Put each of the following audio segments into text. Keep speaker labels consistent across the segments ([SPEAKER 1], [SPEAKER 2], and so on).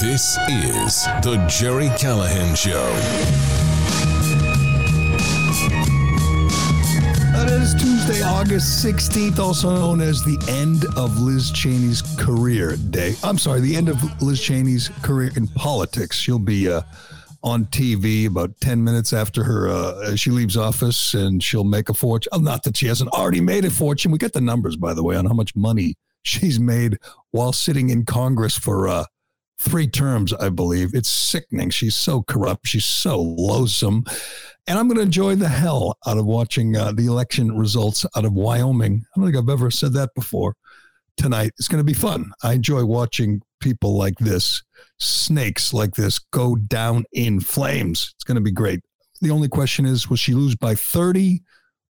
[SPEAKER 1] This is The Gerry Callahan Show.
[SPEAKER 2] It is Tuesday, August 16th, also known as the end of Liz Cheney's career day. I'm sorry, the end of Liz Cheney's career in politics. She'll be uh, on TV about 10 minutes after her uh, she leaves office and she'll make a fortune. Oh, not that she hasn't already made a fortune. We get the numbers, by the way, on how much money she's made while sitting in Congress for uh, three terms, I believe. It's sickening. She's so corrupt. She's so loathsome. And I'm going to enjoy the hell out of watching uh, the election results out of Wyoming. I don't think I've ever said that before. Tonight, it's going to be fun. I enjoy watching people like this, snakes like this, go down in flames. It's going to be great. The only question is will she lose by 30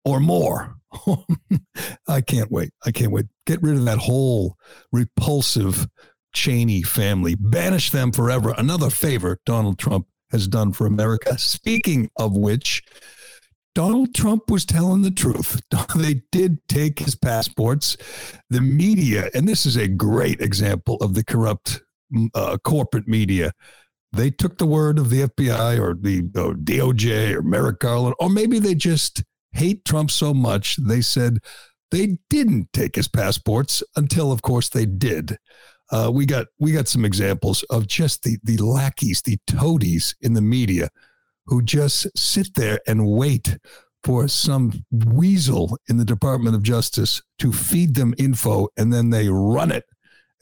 [SPEAKER 2] or more? I can't wait. I can't wait. Get rid of that whole repulsive Cheney family. Banish them forever. Another favor Donald Trump has done for America. Speaking of which, Donald Trump was telling the truth. They did take his passports. The media, and this is a great example of the corrupt uh, corporate media, they took the word of the FBI or the uh, DOJ or Merrick Garland, or maybe they just hate Trump so much they said they didn't take his passports until, of course, they did. Uh, we got we got some examples of just the the lackeys, the toadies in the media, who just sit there and wait for some weasel in the Department of Justice to feed them info, and then they run it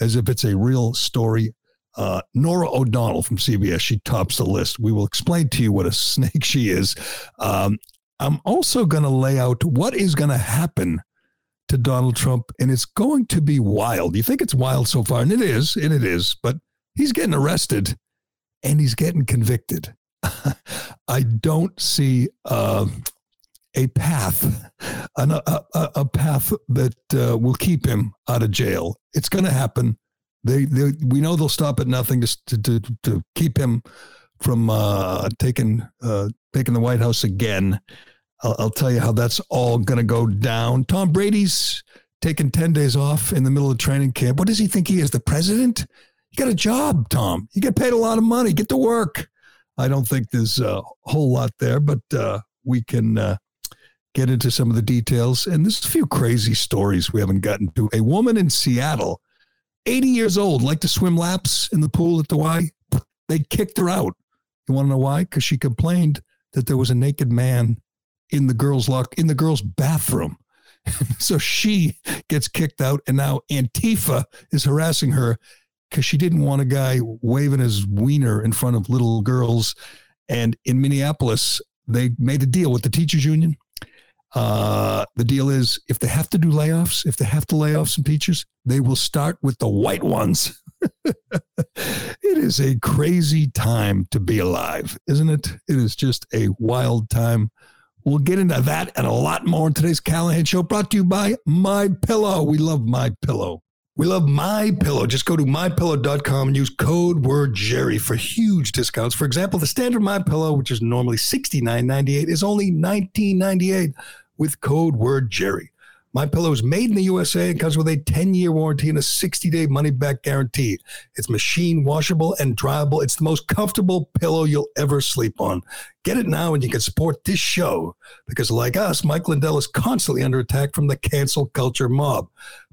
[SPEAKER 2] as if it's a real story. Uh, Norah O'Donnell from CBS, she tops the list. We will explain to you what a snake she is. Um, I'm also going to lay out what is going to happen to Donald Trump, and it's going to be wild. You think it's wild so far, and it is, and it is, but he's getting arrested and he's getting convicted. I don't see uh, a path, an, a, a, path that uh, will keep him out of jail. It's going to happen. They, they, we know they'll stop at nothing to, to, to keep him from uh, taking uh, taking the White House again. I'll, I'll tell you how that's all going to go down. Tom Brady's taking 10 days off in the middle of training camp. What does he think he is, the president? You got a job, Tom. You get paid a lot of money. Get to work. I don't think there's a whole lot there, but uh, we can uh, get into some of the details. And there's a few crazy stories we haven't gotten to. A woman in Seattle, 80 years old, liked to swim laps in the pool at the Y. They kicked her out. You want to know why? Because she complained that there was a naked man in the girls' lock in the girls' bathroom. so she gets kicked out, and now Antifa is harassing her because she didn't want a guy waving his wiener in front of little girls. And in Minneapolis, they made a deal with the teachers union. Uh, the deal is if they have to do layoffs, if they have to lay off some teachers, they will start with the white ones. it is a crazy time to be alive, isn't it? It is just a wild time We'll get into that and a lot more in today's Callahan Show, brought to you by My Pillow. We love My Pillow. We love My Pillow. Just go to mypillow.com and use code word Gerry for huge discounts. For example, the standard My Pillow, which is normally $69.98, is only $19.98 with code word Gerry. My Pillow is made in the USA and comes with a 10-year warranty and a 60-day money-back guarantee. It's machine washable and dryable. It's the most comfortable pillow you'll ever sleep on. Get it now and you can support this show because like us, Mike Lindell is constantly under attack from the cancel culture mob.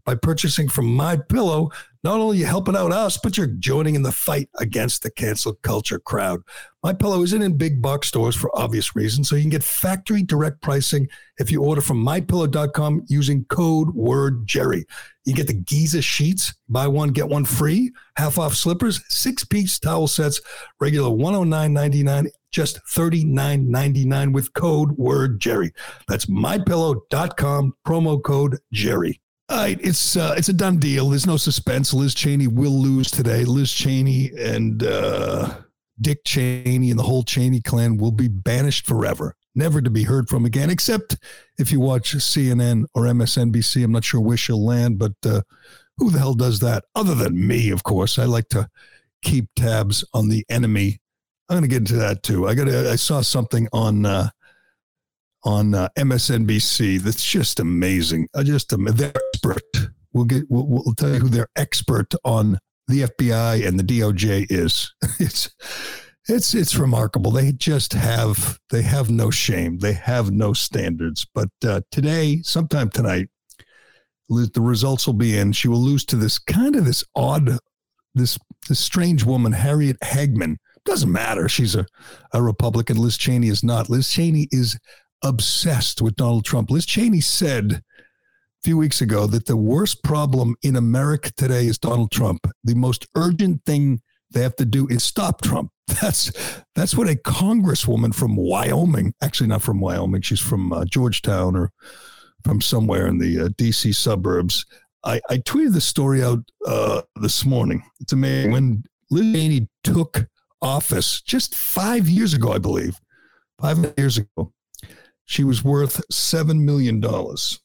[SPEAKER 2] By purchasing from My Pillow, not only you helping out us, but you're joining in the fight against the cancel culture crowd. My Pillow isn't in big box stores for obvious reasons, so you can get factory direct pricing if you order from mypillow.com using code word gerry You get the Giza sheets, buy one get one free, half off slippers, six piece towel sets, regular 109.99 just $39.99 with code word Gerry. That's mypillow.com, promo code Gerry. All right, it's uh, it's a done deal. There's no suspense. Liz Cheney will lose today. Liz Cheney and uh, Dick Cheney and the whole Cheney clan will be banished forever, never to be heard from again, except if you watch CNN or MSNBC. I'm not sure where she'll land, but uh, who the hell does that? Other than me, of course. I like to keep tabs on the enemy. I'm going to get into that too. I got. I saw something on uh, on uh, MSNBC that's just amazing. I just um, they're expert. We'll get. We'll, we'll tell you who their expert on the FBI and the DOJ is. It's it's it's remarkable. They just have they have no shame. They have no standards. But uh, today, sometime tonight, the results will be in. She will lose to this kind of this odd, this this strange woman, Harriet Hageman. Doesn't matter. She's a, a Republican. Liz Cheney is not. Liz Cheney is obsessed with Donald Trump. Liz Cheney said a few weeks ago that the worst problem in America today is Donald Trump. The most urgent thing they have to do is stop Trump. That's that's what a congresswoman from Wyoming, actually not from Wyoming, she's from uh, Georgetown or from somewhere in the uh, D.C. suburbs. I, I tweeted the story out uh, this morning. It's amazing when Liz Cheney took office just five years ago, I believe, five years ago. She was worth seven million dollars.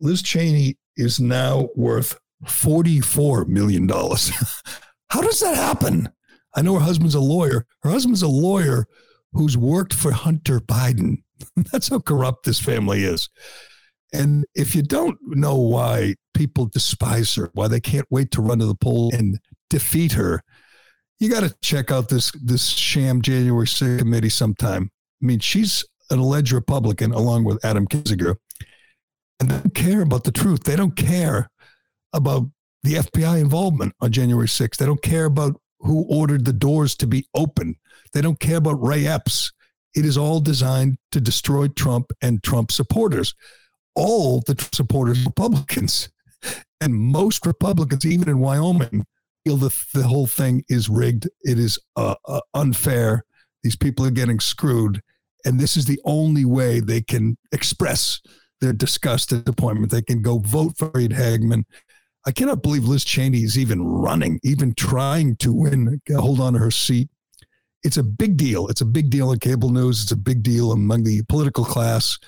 [SPEAKER 2] Liz Cheney is now worth $44 million. How does that happen? I know her husband's a lawyer. Her husband's a lawyer who's worked for Hunter Biden. That's how corrupt this family is. And if you don't know why people despise her, why they can't wait to run to the poll and defeat her, you got to check out this this sham January 6th committee sometime. I mean, she's an alleged Republican along with Adam Kinzinger and they don't care about the truth. They don't care about the FBI involvement on January 6th. They don't care about who ordered the doors to be open. They don't care about Ray Epps. It is all designed to destroy Trump and Trump supporters. All the Trump supporters, Republicans, and most Republicans, even in Wyoming, feel that the whole thing is rigged. It is uh, uh, unfair. These people are getting screwed. And this is the only way they can express their disgust at appointment. They can go vote for Harriet Hageman. I cannot believe Liz Cheney is even running, even trying to win, hold on to her seat. It's a big deal. It's a big deal in cable news. It's a big deal among the political class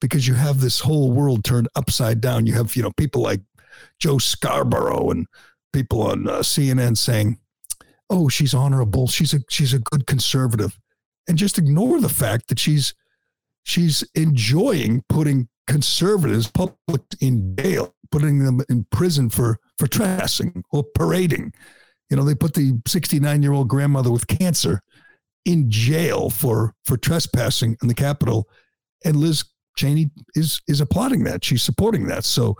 [SPEAKER 2] because you have this whole world turned upside down. You have, you know, people like Joe Scarborough and people on uh, CNN saying, "Oh, she's honorable. She's a she's a good conservative," and just ignore the fact that she's she's enjoying putting conservatives public in jail, putting them in prison for for trespassing or parading. You know, they put the 69 year old grandmother with cancer in jail for for trespassing in the Capitol, and Liz Cheney is is applauding that. She's supporting that. So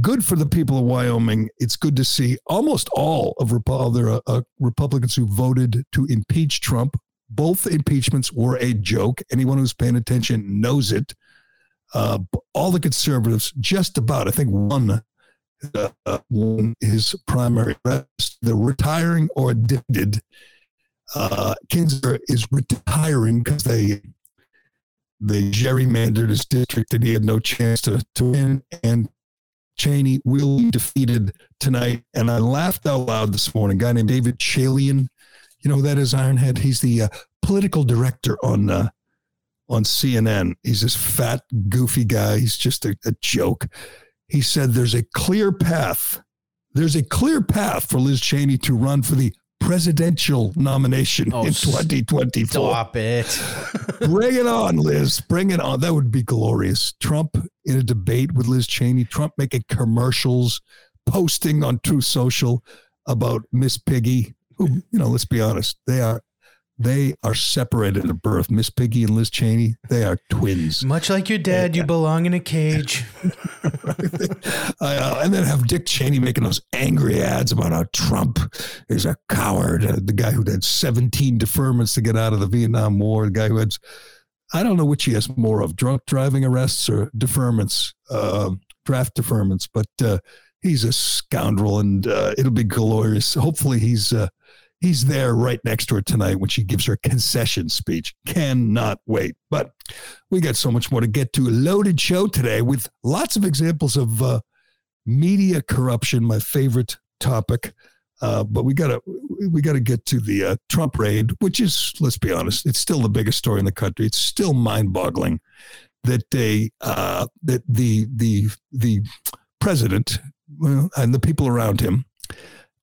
[SPEAKER 2] good for the people of Wyoming. It's good to see almost all of other uh, uh, Republicans who voted to impeach Trump. Both impeachments were a joke. Anyone who's paying attention knows it. Uh, all the conservatives, just about, I think one, uh, his primary rest. They're retiring or addicted. Uh, Kinzinger is retiring because they they gerrymandered his district and he had no chance to, to win. And Cheney will be defeated tonight. And I laughed out loud this morning. A guy named David Chalian, you know who that is, Ironhead? He's the uh, political director on uh, on CNN. He's this fat, goofy guy. He's just a, a joke. He said there's a clear path. There's a clear path for Liz Cheney to run for the presidential nomination oh, in 2024.
[SPEAKER 3] Stop it.
[SPEAKER 2] Bring it on, Liz. Bring it on. That would be glorious. Trump in a debate with Liz Cheney, Trump making commercials, posting on Truth Social about Miss Piggy, who, you know, let's be honest, they are they are separated at birth. Miss Piggy and Liz Cheney, they are twins.
[SPEAKER 3] Much like your dad, you belong in a cage.
[SPEAKER 2] uh, and then have Dick Cheney making those angry ads about how Trump is a coward. Uh, the guy who had 17 deferments to get out of the Vietnam War. The guy who had, I don't know which he has more of, drunk driving arrests or deferments, uh, draft deferments. But uh, he's a scoundrel and uh, it'll be glorious. Hopefully he's uh, He's there right next to her tonight when she gives her concession speech. Cannot wait. But we got so much more to get to. A loaded show today with lots of examples of uh, media corruption, my favorite topic. Uh, but we gotta we gotta get to the uh, Trump raid, which is let's be honest, it's still the biggest story in the country. It's still mind boggling that they uh, that the the the president well, and the people around him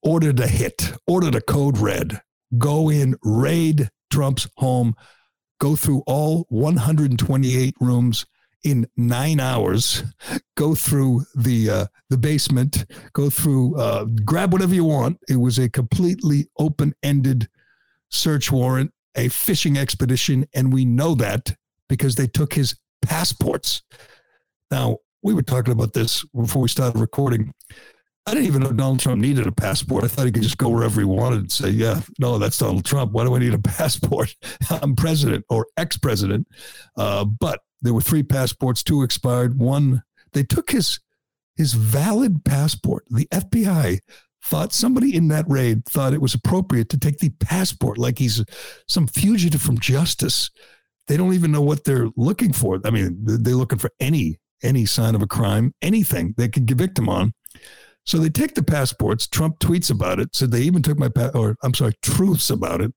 [SPEAKER 2] ordered a hit, ordered a code red, go in, raid Trump's home, go through all 128 rooms in nine hours, go through the uh, the basement, go through, uh, grab whatever you want. It was a completely open ended search warrant, a fishing expedition, and we know that because they took his passports. Now we were talking about this before we started recording. I didn't even know Donald Trump needed a passport. I thought he could just go wherever he wanted and say, yeah, no, that's Donald Trump. Why do I need a passport? I'm president or ex president. Uh, but there were three passports, two expired. One, they took his his valid passport. The FBI thought somebody in that raid thought it was appropriate to take the passport like he's some fugitive from justice. They don't even know what they're looking for. I mean, they're looking for any any sign of a crime, anything they could convict him on. So they take the passports. Trump tweets about it. Said they even took my pa- or I'm sorry, truths about it.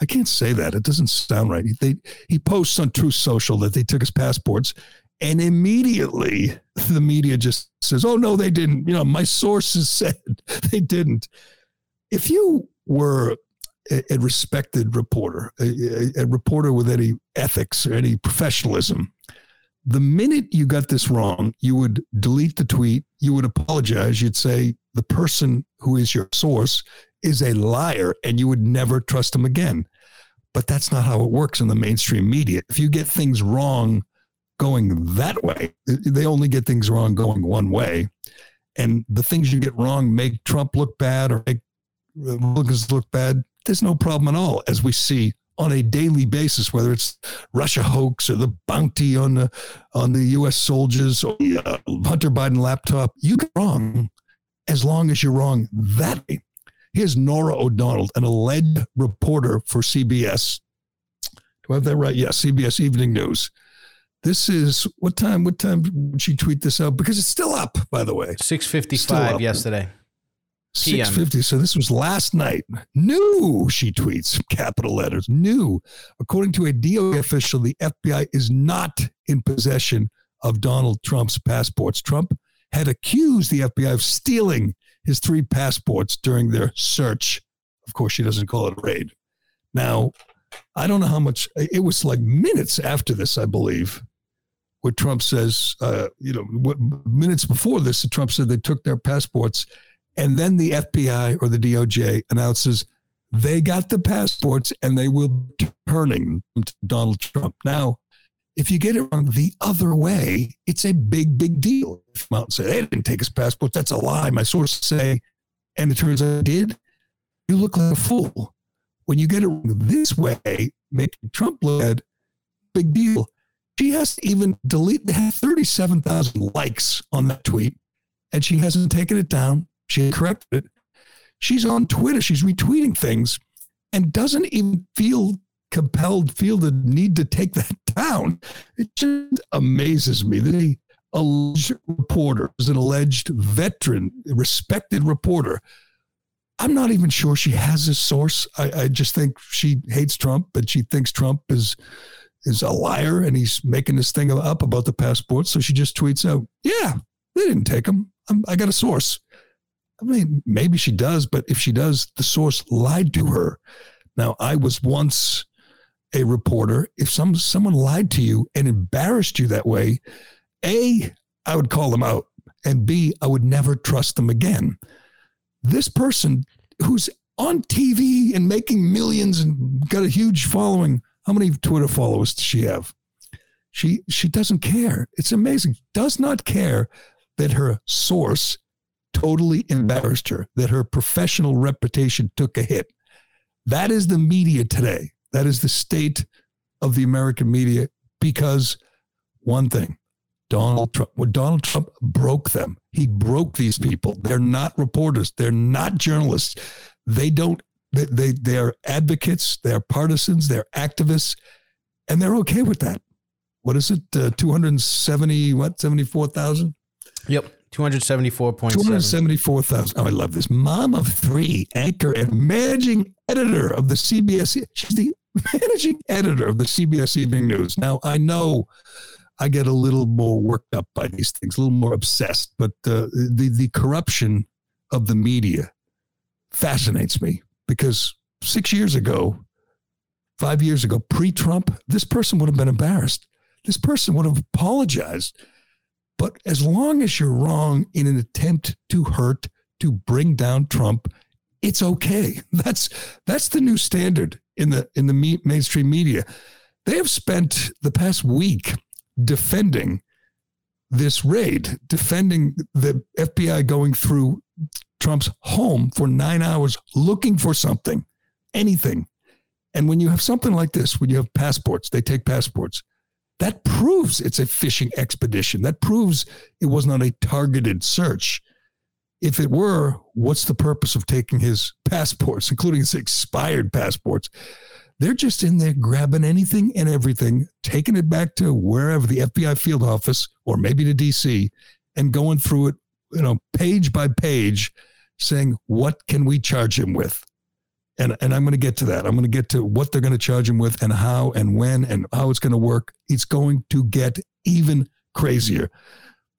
[SPEAKER 2] I can't say that. It doesn't sound right. They he posts on Truth Social that they took his passports, and immediately the media just says, "Oh no, they didn't." You know, my sources said they didn't. If you were a, a respected reporter, a, a reporter with any ethics or any professionalism, the minute you got this wrong, you would delete the tweet, you would apologize, you'd say the person who is your source is a liar and you would never trust them again. But that's not how it works in the mainstream media. If you get things wrong going that way, they only get things wrong going one way. And the things you get wrong make Trump look bad or make uh, Republicans look bad. There's no problem at all, as we see on a daily basis, whether it's Russia hoax or the bounty on the on the U.S. soldiers or the uh, Hunter Biden laptop. You get wrong as long as you're wrong that way. Here's Norah O'Donnell, an alleged reporter for CBS. Do I have that right? Yes, yeah, CBS Evening News. This is what time? What time would she tweet this out? Because it's still up, by the way.
[SPEAKER 3] Six fifty-five yesterday.
[SPEAKER 2] 650. So this was last night. New, she tweets, capital letters, new. According to a DOJ official, the FBI is not in possession of Donald Trump's passports. Trump had accused the FBI of stealing his three passports during their search. Of course, she doesn't call it a raid. Now, I don't know how much, it was like minutes after this, I believe, where Trump says, uh, you know, what, minutes before this, Trump said they took their passports and then the FBI or the DOJ announces they got the passports and they will be turning to Donald Trump. Now, if you get it wrong the other way, it's a big, big deal. If you out say they didn't take his passports, that's a lie. My sources say, and it turns out I did. You look like a fool. When you get it wrong this way, making Trump look bad, big deal. She has to even delete. They have thirty-seven thousand likes on that tweet, and she hasn't taken it down. She corrected it. She's on Twitter. She's retweeting things and doesn't even feel compelled, feel the need to take that down. It just amazes me that a alleged reporter is an alleged veteran, respected reporter. I'm not even sure she has a source. I, I just think she hates Trump, but she thinks Trump is is a liar and he's making this thing up about the passport. So she just tweets out, "Yeah, they didn't take him. I'm, I got a source." I mean, maybe she does, but if she does, the source lied to her. Now, I was once a reporter. If some someone lied to you and embarrassed you that way, A, I would call them out, and B, I would never trust them again. This person who's on TV and making millions and got a huge following, how many Twitter followers does she have? She she doesn't care. It's amazing. Does not care that her source totally embarrassed her, that her professional reputation took a hit. That is the media today. That is the state of the American media because one thing, Donald Trump, well, Donald Trump broke them. He broke these people. They're not reporters. They're not journalists. They don't They, they, they are advocates, they're partisans, they're activists, and they're okay with that. What is it? Uh, 270, what, 74,000?
[SPEAKER 3] Yep. 274.7.
[SPEAKER 2] 274,000. Oh, I love this. Mom of three, anchor and managing editor of the CBS. She's the managing editor of the CBS Evening News. Now, I know I get a little more worked up by these things, a little more obsessed, but uh, the, the corruption of the media fascinates me because six years ago, five years ago, pre Trump, this person would have been embarrassed. This person would have apologized but as long as you're wrong in an attempt to hurt, to bring down Trump, it's okay. That's that's the new standard in the in the mainstream media. They have spent the past week defending this raid, defending the FBI going through Trump's home for nine hours looking for something, anything. And when you have something like this, when you have passports, they take passports that proves it's a fishing expedition. That proves it was not a targeted search. If it were, what's the purpose of taking his passports, including his expired passports? They're just in there grabbing anything and everything, taking it back to wherever the FBI field office or maybe to DC and going through it, you know, page by page, saying, what can we charge him with? And and I'm going to get to that. I'm going to get to what they're going to charge him with and how and when and how it's going to work. It's going to get even crazier.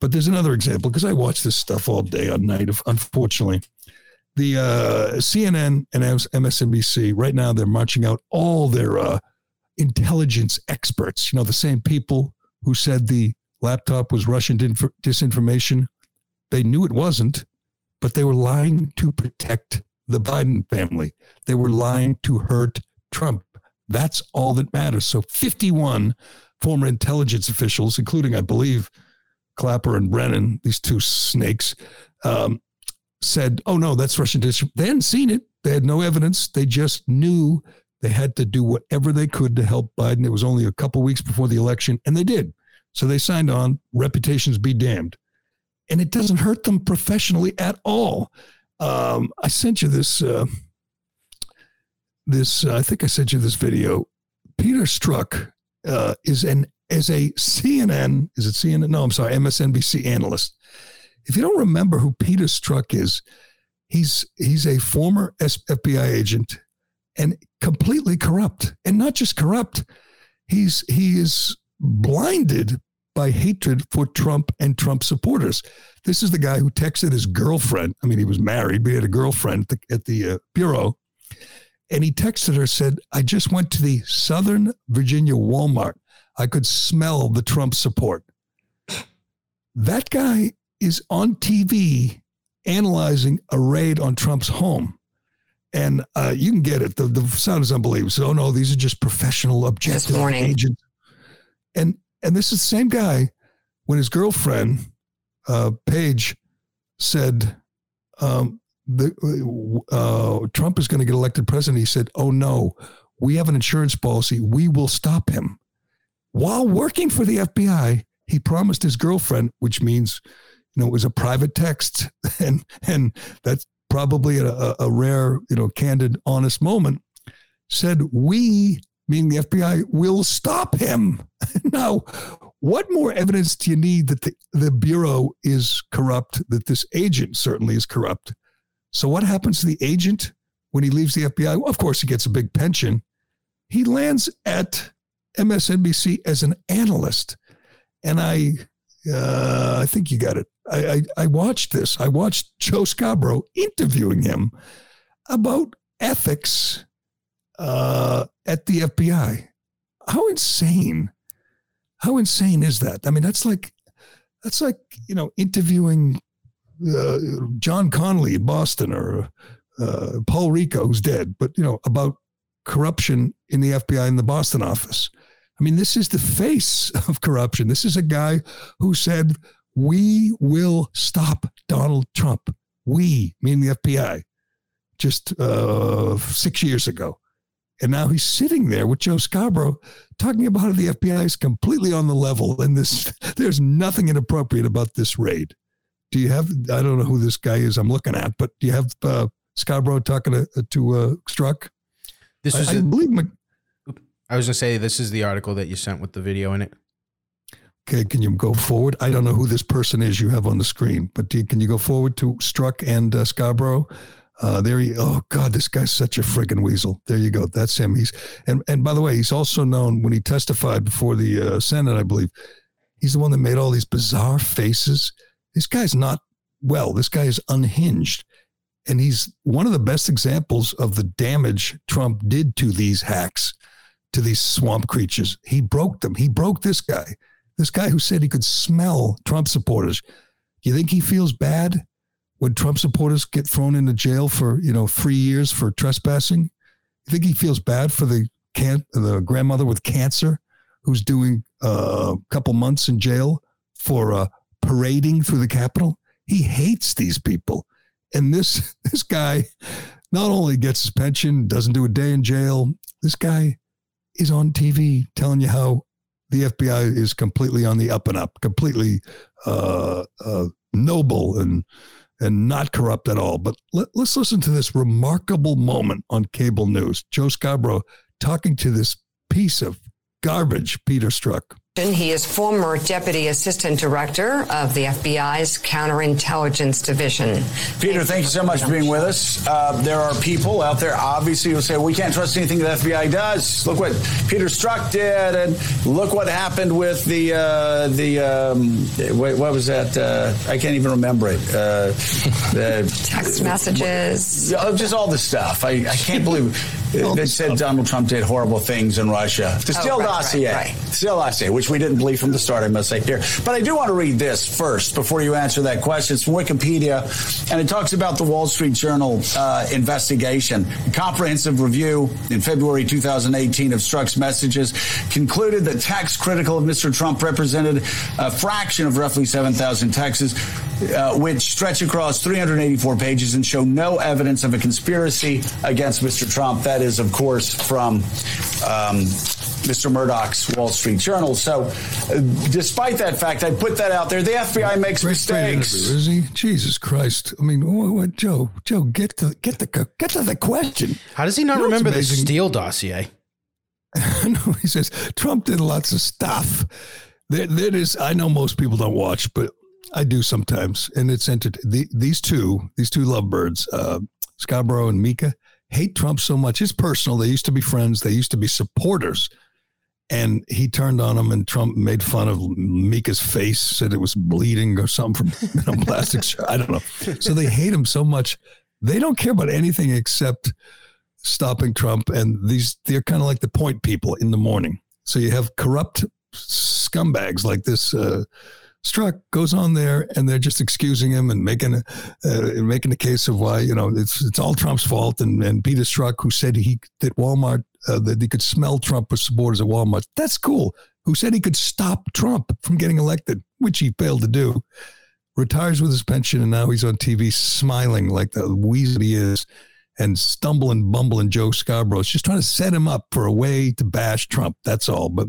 [SPEAKER 2] But there's another example because I watch this stuff all day on night. Unfortunately, the uh, CNN and MSNBC right now they're marching out all their uh, intelligence experts. You know, the same people who said the laptop was Russian disinformation. They knew it wasn't, but they were lying to protect the Biden family. They were lying to hurt Trump. That's all that matters. So 51 former intelligence officials, including, I believe, Clapper and Brennan, these two snakes, um, said, oh, no, that's Russian district. They hadn't seen it. They had no evidence. They just knew they had to do whatever they could to help Biden. It was only a couple weeks before the election, and they did. So they signed on, reputations be damned. And it doesn't hurt them professionally at all. Um, I sent you this. Uh, this uh, I think I sent you this video. Peter Strzok uh, is an as a CNN. Is it CNN? No, I'm sorry, MSNBC analyst. If you don't remember who Peter Strzok is, he's he's a former FBI agent and completely corrupt, and not just corrupt. He's he is blinded by hatred for Trump and Trump supporters. This is the guy who texted his girlfriend. I mean, he was married, but he had a girlfriend at the, at the uh, bureau. And he texted her, said, I just went to the Southern Virginia Walmart. I could smell the Trump support. That guy is on TV analyzing a raid on Trump's home. And uh, you can get it. The, the sound is unbelievable. So, oh no, these are just professional, objective agents. And and this is the same guy when his girlfriend, uh, Page, said, um, the, uh, Trump is going to get elected president. He said, Oh no, we have an insurance policy. We will stop him. While working for the FBI, he promised his girlfriend, which means, you know, it was a private text. And, and that's probably a, a rare, you know, candid, honest moment, said, We meaning the FBI, will stop him. now, what more evidence do you need that the, the Bureau is corrupt, that this agent certainly is corrupt? So, what happens to the agent when he leaves the FBI? Well, of course, he gets a big pension. He lands at MSNBC as an analyst. And I, uh, I think you got it. I, I, I watched this. I watched Joe Scarborough interviewing him about ethics uh, at the FBI. How insane! How insane is that? I mean, that's like that's like you know interviewing uh, John Connolly in Boston or uh, Paul Rico, who's dead, but you know about corruption in the FBI in the Boston office. I mean, this is the face of corruption. This is a guy who said, "We will stop Donald Trump." We, meaning the FBI, just uh, six years ago. And now he's sitting there with Joe Scarborough talking about how the FBI is completely on the level and this there's nothing inappropriate about this raid. Do you have I don't know who this guy is I'm looking at, but do you have uh, Scarborough talking to to uh, Strzok.
[SPEAKER 3] This was
[SPEAKER 2] I, I believe. Mc-
[SPEAKER 3] I was gonna say this is the article that you sent with the video in it.
[SPEAKER 2] Okay, can you go forward? I don't know who this person is you have on the screen, but do you, can you go forward to Strzok and uh, Scarborough? Uh, there he. Oh God, this guy's such a friggin' weasel. There you go. That's him. He's and and by the way, he's also known when he testified before the uh, Senate, I believe. He's the one that made all these bizarre faces. This guy's not well. This guy is unhinged, and he's one of the best examples of the damage Trump did to these hacks, to these swamp creatures. He broke them. He broke this guy. This guy who said he could smell Trump supporters. You think he feels bad when Trump supporters get thrown into jail for you know three years for trespassing? You think he feels bad for the can the grandmother with cancer who's doing uh, a couple months in jail for uh, parading through the Capitol? He hates these people, and this this guy not only gets his pension, doesn't do a day in jail. This guy is on TV telling you how the FBI is completely on the up and up, completely uh, uh, noble and and not corrupt at all. But let, us listen to this remarkable moment on cable news. Joe Scarborough talking to this piece of garbage, Peter Strzok.
[SPEAKER 4] He is former deputy assistant director of the FBI's counterintelligence division.
[SPEAKER 5] Peter, thank you so much for being with us. Uh, there are people out there, obviously, who say we can't trust anything the FBI does. Look what Peter Strzok did, and look what happened with the uh, the um, what, what, was that? Uh, I can't even remember it. Uh,
[SPEAKER 4] the, Text messages,
[SPEAKER 5] just all the stuff. I, I can't believe it. they said Donald Trump did horrible things in Russia. The Steele
[SPEAKER 4] oh, right,
[SPEAKER 5] dossier,
[SPEAKER 4] right, right.
[SPEAKER 5] Steele dossier, which we didn't believe from the start. I must say here, but I do want to read this first before you answer that question. It's from Wikipedia, and it talks about the Wall Street Journal uh, investigation. A comprehensive review in February 2018 of Strzok's messages concluded that texts critical of Mr. Trump represented a fraction of roughly 7,000 texts, uh, which stretch across 384 pages and show no evidence of a conspiracy against Mr. Trump. That is, of course, from. Um, Mr. Murdoch's Wall Street Journal. So, uh, despite that fact, I put that out there. The FBI makes
[SPEAKER 2] Great,
[SPEAKER 5] mistakes.
[SPEAKER 2] Great is he? Jesus Christ! I mean, what, what, Joe, Joe, get to get the get to the question.
[SPEAKER 3] How does he not
[SPEAKER 2] You know
[SPEAKER 3] remember the
[SPEAKER 2] amazing?
[SPEAKER 3] Steele dossier?
[SPEAKER 2] no, he says Trump did lots of stuff. There, there is. I know most people don't watch, but I do sometimes, and it's entered. The, these two, these two lovebirds, uh, Scarborough and Mika, hate Trump so much. It's personal. They used to be friends. They used to be supporters, and he turned on him, and Trump made fun of Mika's face, said it was bleeding or something from know, plastic. I don't know. So they hate him so much. They don't care about anything except stopping Trump. And these, they're kind of like the point people in the morning. So you have corrupt scumbags like this. Uh, Strzok goes on there, and they're just excusing him and making a uh, making a case of why you know it's it's all Trump's fault. And and Peter Strzok, who said he that Walmart uh, that he could smell Trump with supporters at Walmart, that's cool. Who said he could stop Trump from getting elected, which he failed to do. Retires with his pension, and now he's on TV smiling like the weasel he is and stumbling, bumbling Joe Scarborough. It's just trying to set him up for a way to bash Trump. That's all. But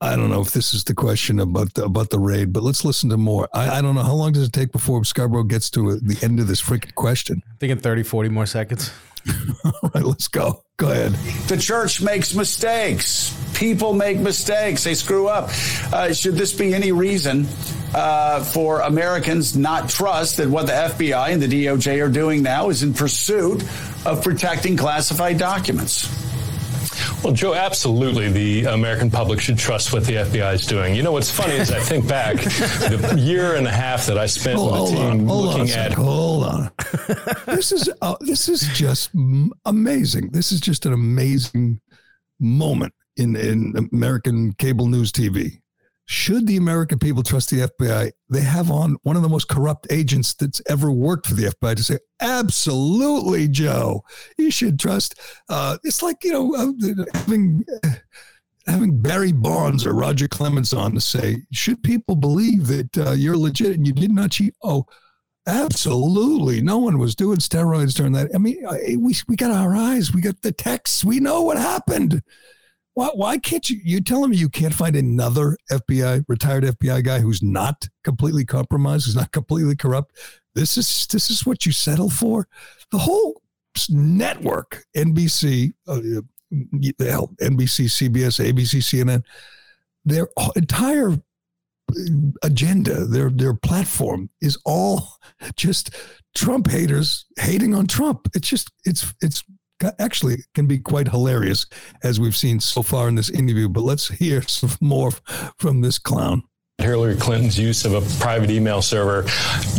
[SPEAKER 2] I don't know if this is the question about the, about the raid. But let's listen to more. I, I don't know how long does it take before Scarborough gets to the end of this freaking question.
[SPEAKER 3] I think in 30, 40 more seconds.
[SPEAKER 2] All right, let's go. Go ahead.
[SPEAKER 5] The church makes mistakes. People make mistakes. They screw up. Uh, should this be any reason uh, for Americans not trust that what the FBI and the DOJ are doing now is in pursuit of protecting classified documents?
[SPEAKER 6] Well, Joe, absolutely. The American public should trust what the FBI is doing. You know, what's funny is I think back the year and a half that I spent
[SPEAKER 2] Hold,
[SPEAKER 6] with the team
[SPEAKER 2] on. Hold on.
[SPEAKER 6] looking
[SPEAKER 2] a
[SPEAKER 6] at.
[SPEAKER 2] Hold on. this is uh, this is just amazing. This is just an amazing moment in in American cable news TV. Should the American people trust the FBI? They have on one of the most corrupt agents that's ever worked for the FBI to say, "Absolutely, Joe, you should trust." Uh, it's like you know uh, having having Barry Bonds or Roger Clemens on to say, "Should people believe that uh, you're legit and you did not cheat?" Oh, absolutely. No one was doing steroids during that. I mean, we we got our eyes, we got the texts, we know what happened. Why, why can't you? You're telling me you can't find another FBI, retired FBI guy who's not completely compromised, who's not completely corrupt, This is this is what you settle for. The whole network, NBC, uh, hell, NBC, CBS, ABC, CNN, their entire agenda, their their platform is all just Trump haters hating on Trump. It's just it's it's actually can be quite hilarious as we've seen so far in this interview. But let's hear some more from this clown.
[SPEAKER 6] Hillary Clinton's use of a private email server,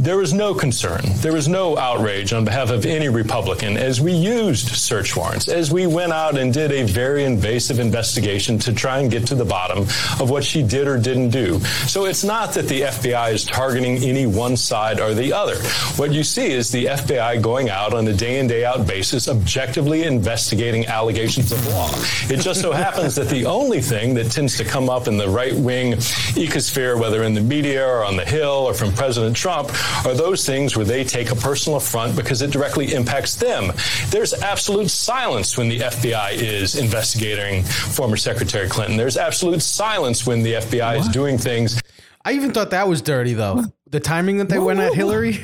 [SPEAKER 6] there was no concern. There was no outrage on behalf of any Republican as we used search warrants, as we went out and did a very invasive investigation to try and get to the bottom of what she did or didn't do. So it's not that the FBI is targeting any one side or the other. What you see is the FBI going out on a day in, day out basis, objectively investigating allegations of law. It just so happens that the only thing that tends to come up in the right wing ecosphere whether in the media or on the Hill or from President Trump, are those things where they take a personal affront because it directly impacts them. There's absolute silence when the FBI is investigating former Secretary Clinton. There's absolute silence when the FBI what? is doing things.
[SPEAKER 3] I even thought that was dirty, though. What? The timing that they what, went at Hillary.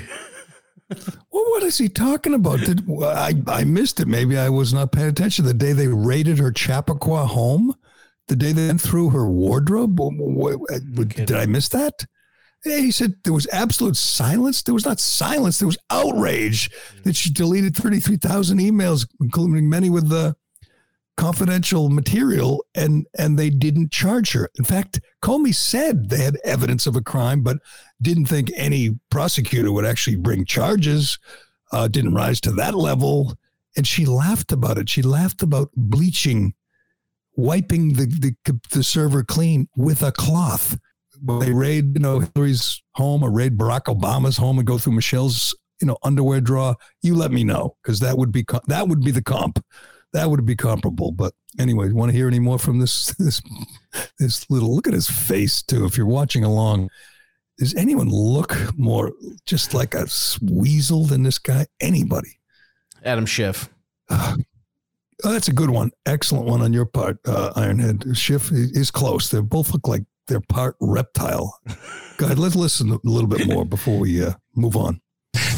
[SPEAKER 2] well, what is he talking about? Did, I, I missed it. Maybe I was not paying attention. The day they raided her Chappaqua home, the day they went through her wardrobe? Did I miss that? He said there was absolute silence. There was not silence. There was outrage that she deleted 33,000 emails, including many with the confidential material, and, and they didn't charge her. In fact, Comey said they had evidence of a crime, but didn't think any prosecutor would actually bring charges, uh, didn't rise to that level. And she laughed about it. She laughed about bleaching wiping the, the, the server clean with a cloth. When they raid, you know, Hillary's home or raid Barack Obama's home and go through Michelle's, you know, underwear drawer, you let me know because that would be that would be the comp. That would be comparable. But anyway, want to hear any more from this this this little look at his face too. If you're watching along, does anyone look more just like a weasel than this guy? Anybody?
[SPEAKER 3] Adam Schiff.
[SPEAKER 2] Oh, that's a good one. Excellent one on your part, uh, Ironhead. Schiff is close. They both look like they're part reptile. Go ahead, let's listen a little bit more before we uh, move on.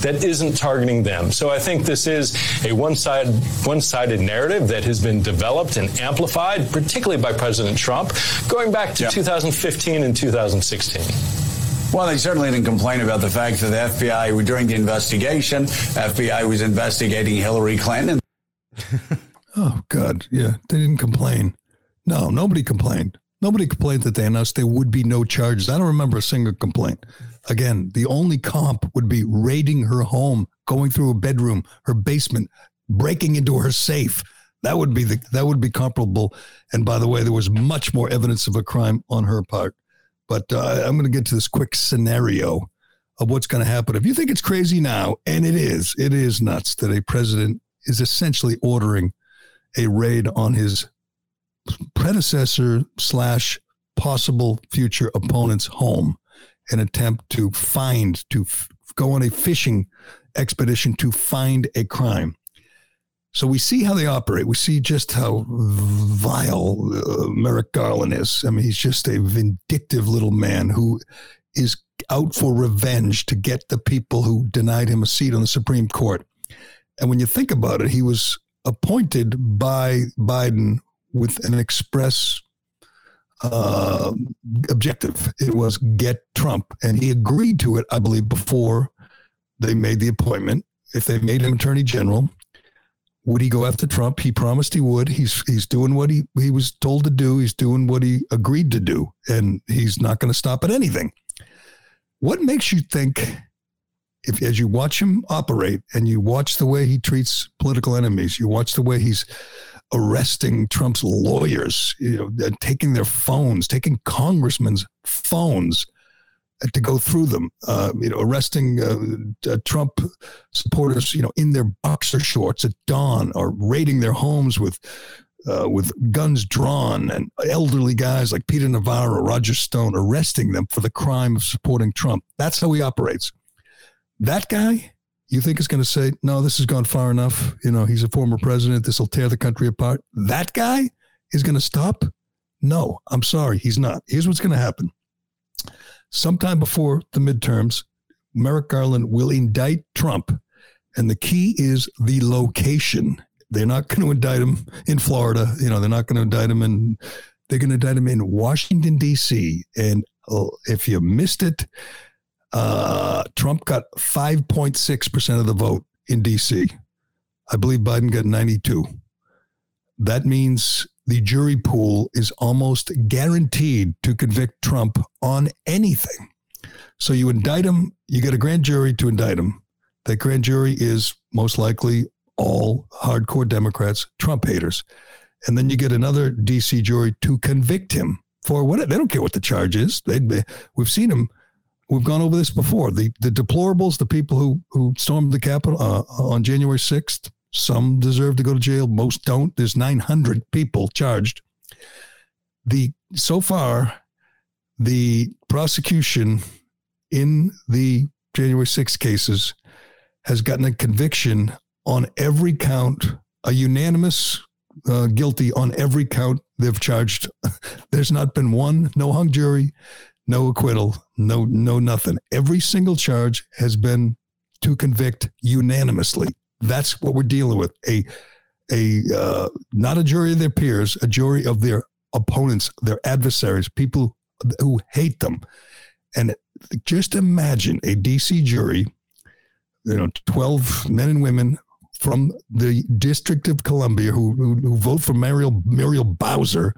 [SPEAKER 6] That isn't targeting them. So I think this is a one-sided, one-sided narrative that has been developed and amplified, particularly by President Trump, going back to yeah. 2015 and 2016.
[SPEAKER 5] Well, they certainly didn't complain about the fact that the FBI, during the investigation, FBI was investigating Hillary Clinton.
[SPEAKER 2] Oh God, yeah, they didn't complain. No, nobody complained. Nobody complained that they announced there would be no charges. I don't remember a single complaint. Again, the only comp would be raiding her home, going through her bedroom, her basement, breaking into her safe. That would be the that would be comparable. And by the way, there was much more evidence of a crime on her part. But uh, I'm going to get to this quick scenario of what's going to happen. If you think it's crazy now, and it is, it is nuts that a president is essentially ordering a raid on his predecessor slash possible future opponent's home, an attempt to find, to f- go on a fishing expedition to find a crime. So we see how they operate. We see just how vile uh, Merrick Garland is. I mean, he's just a vindictive little man who is out for revenge to get the people who denied him a seat on the Supreme Court. And when you think about it, he was appointed by Biden with an express uh, objective. It was get Trump, and he agreed to it, I believe, before they made the appointment. If they made him Attorney General, would he go after Trump? He promised he would. He's he's doing what he he was told to do. He's doing what he agreed to do, and he's not going to stop at anything. What makes you think if as you watch him operate and you watch the way he treats political enemies, you watch the way he's arresting Trump's lawyers, you know, taking their phones, taking congressmen's phones uh, to go through them, uh, you know, arresting uh, uh, Trump supporters, you know, in their boxer shorts at dawn, or raiding their homes with uh, with guns drawn, and elderly guys like Peter Navarro, Roger Stone, arresting them for the crime of supporting Trump. That's how he operates. That guy, you think is going to say, no, this has gone far enough. You know, he's a former president. This will tear the country apart. That guy is going to stop? No, I'm sorry, he's not. Here's what's going to happen. Sometime before the midterms, Merrick Garland will indict Trump. And the key is the location. They're not going to indict him in Florida. You know, they're not going to indict him in, they're going to indict him in Washington, D.C. And uh, if you missed it, uh, Trump got 5.6% of the vote in D.C. I believe Biden got 92. That means the jury pool is almost guaranteed to convict Trump on anything. So you indict him, you get a grand jury to indict him. That grand jury is most likely all hardcore Democrats, Trump haters. And then you get another DC jury to convict him for what they don't care what the charge is. They we've seen him. We've gone over this before. The the deplorables, the people who who stormed the Capitol uh, on January sixth, some deserve to go to jail. Most don't. There's 900 people charged. The so far, the prosecution in the January 6 cases has gotten a conviction on every count, a unanimous uh, guilty on every count they've charged. There's not been one, no hung jury, no acquittal, no no nothing. Every single charge has been to convict unanimously. That's what we're dealing with. A a uh, not a jury of their peers, a jury of their opponents, their adversaries, people who hate them. And just imagine a DC jury, you know, 12 men and women from the District of Columbia who, who, who vote for Muriel, Muriel Bowser.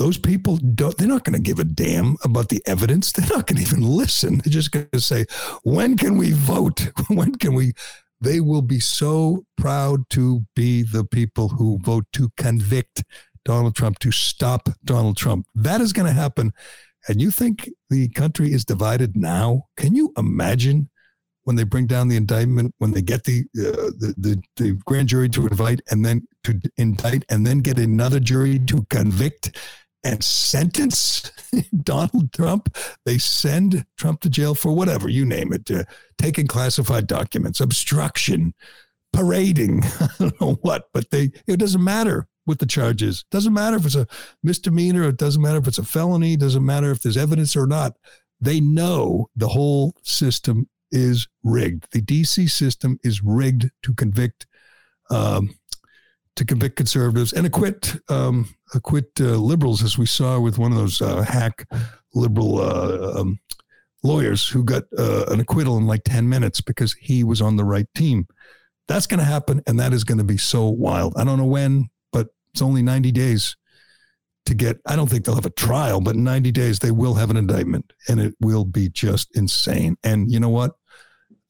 [SPEAKER 2] Those people don't, they're not going to give a damn about the evidence. They're not going to even listen. They're just going to say, when can we vote? when can we they will be so proud to be the people who vote to convict Donald Trump, to stop Donald Trump. That is going to happen. And you think the country is divided now? Can you imagine when they bring down the indictment, when they get the, uh, the, the, the grand jury to invite and then to indict and then get another jury to convict and sentence Donald Trump. They send Trump to jail for whatever, you name it, uh, taking classified documents, obstruction, parading, I don't know what, but they it doesn't matter what the charge is. It Doesn't matter if it's a misdemeanor, it doesn't matter if it's a felony, it doesn't matter if there's evidence or not. They know the whole system is rigged. The DC system is rigged to convict um, to convict conservatives and acquit um, acquit uh, liberals, as we saw with one of those uh, hack liberal uh, um, lawyers who got uh, an acquittal in like ten minutes because he was on the right team. That's going to happen, and that is going to be so wild. I don't know when, but it's only ninety days to get. I don't think they'll have a trial, but in ninety days they will have an indictment, and it will be just insane. And you know what?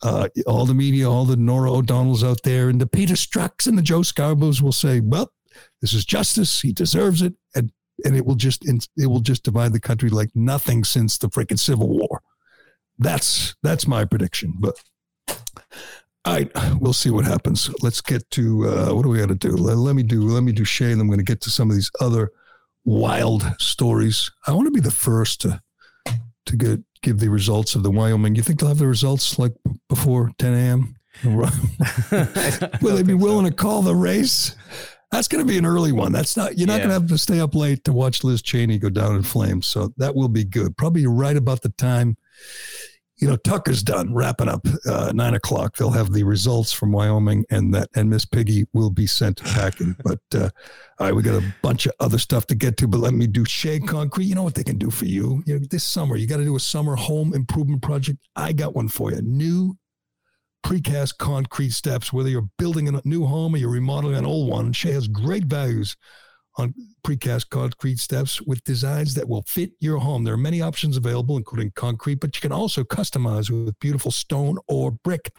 [SPEAKER 2] uh, all the media, all the Norah O'Donnells out there, and the Peter Strzok's and the Joe Scarboroughs will say, "Well, this is justice. He deserves it," and and it will just it will just divide the country like nothing since the freaking Civil War. That's that's my prediction. But all right, we'll see what happens. Let's get to uh, what do we got to do? Let, let, me do let me do Shea, and I'm going to get to some of these other wild stories. I want to be the first to to get give the results of the Wyoming. You think they'll have the results like before 10 a.m.? Will they be willing to call the race? That's going to be an early one. That's not you're not yeah. going to have to stay up late to watch Liz Cheney go down in flames. So that will be good. Probably right about the time you know, Tucker's done wrapping up uh, nine o'clock. They'll have the results from Wyoming, and that and Miss Piggy will be sent packing. but uh, all right, we got a bunch of other stuff to get to. But let me do Shea Concrete. You know what they can do for you? You know, this summer you got to do a summer home improvement project. I got one for you. New precast concrete steps. Whether you're building a new home or you're remodeling an old one, Shea has great values on precast concrete steps with designs that will fit your home. There are many options available, including concrete, but you can also customize with beautiful stone or brick.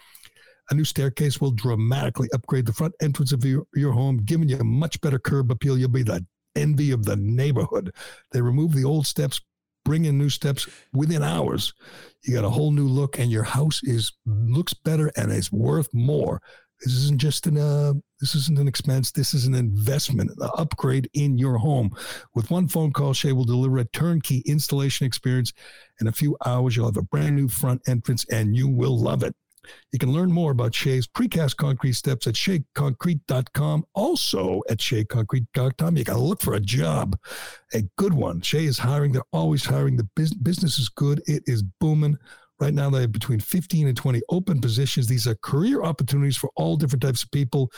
[SPEAKER 2] A new staircase will dramatically upgrade the front entrance of your, your home, giving you a much better curb appeal. You'll be the envy of the neighborhood. They remove the old steps, bring in new steps within hours. You got a whole new look, and your house is looks better and is worth more. This isn't just an uh, this isn't an expense. This is an investment, an upgrade in your home. With one phone call, Shea will deliver a turnkey installation experience. In a few hours, you'll have a brand new front entrance, and you will love it. You can learn more about Shea's precast concrete steps at sheaconcrete.com. Also at sheaconcrete.com, you got to look for a job, a good one. Shea is hiring. They're always hiring. The business is good. It is booming Right now, they have between 15 and 20 open positions. These are career opportunities for all different types of people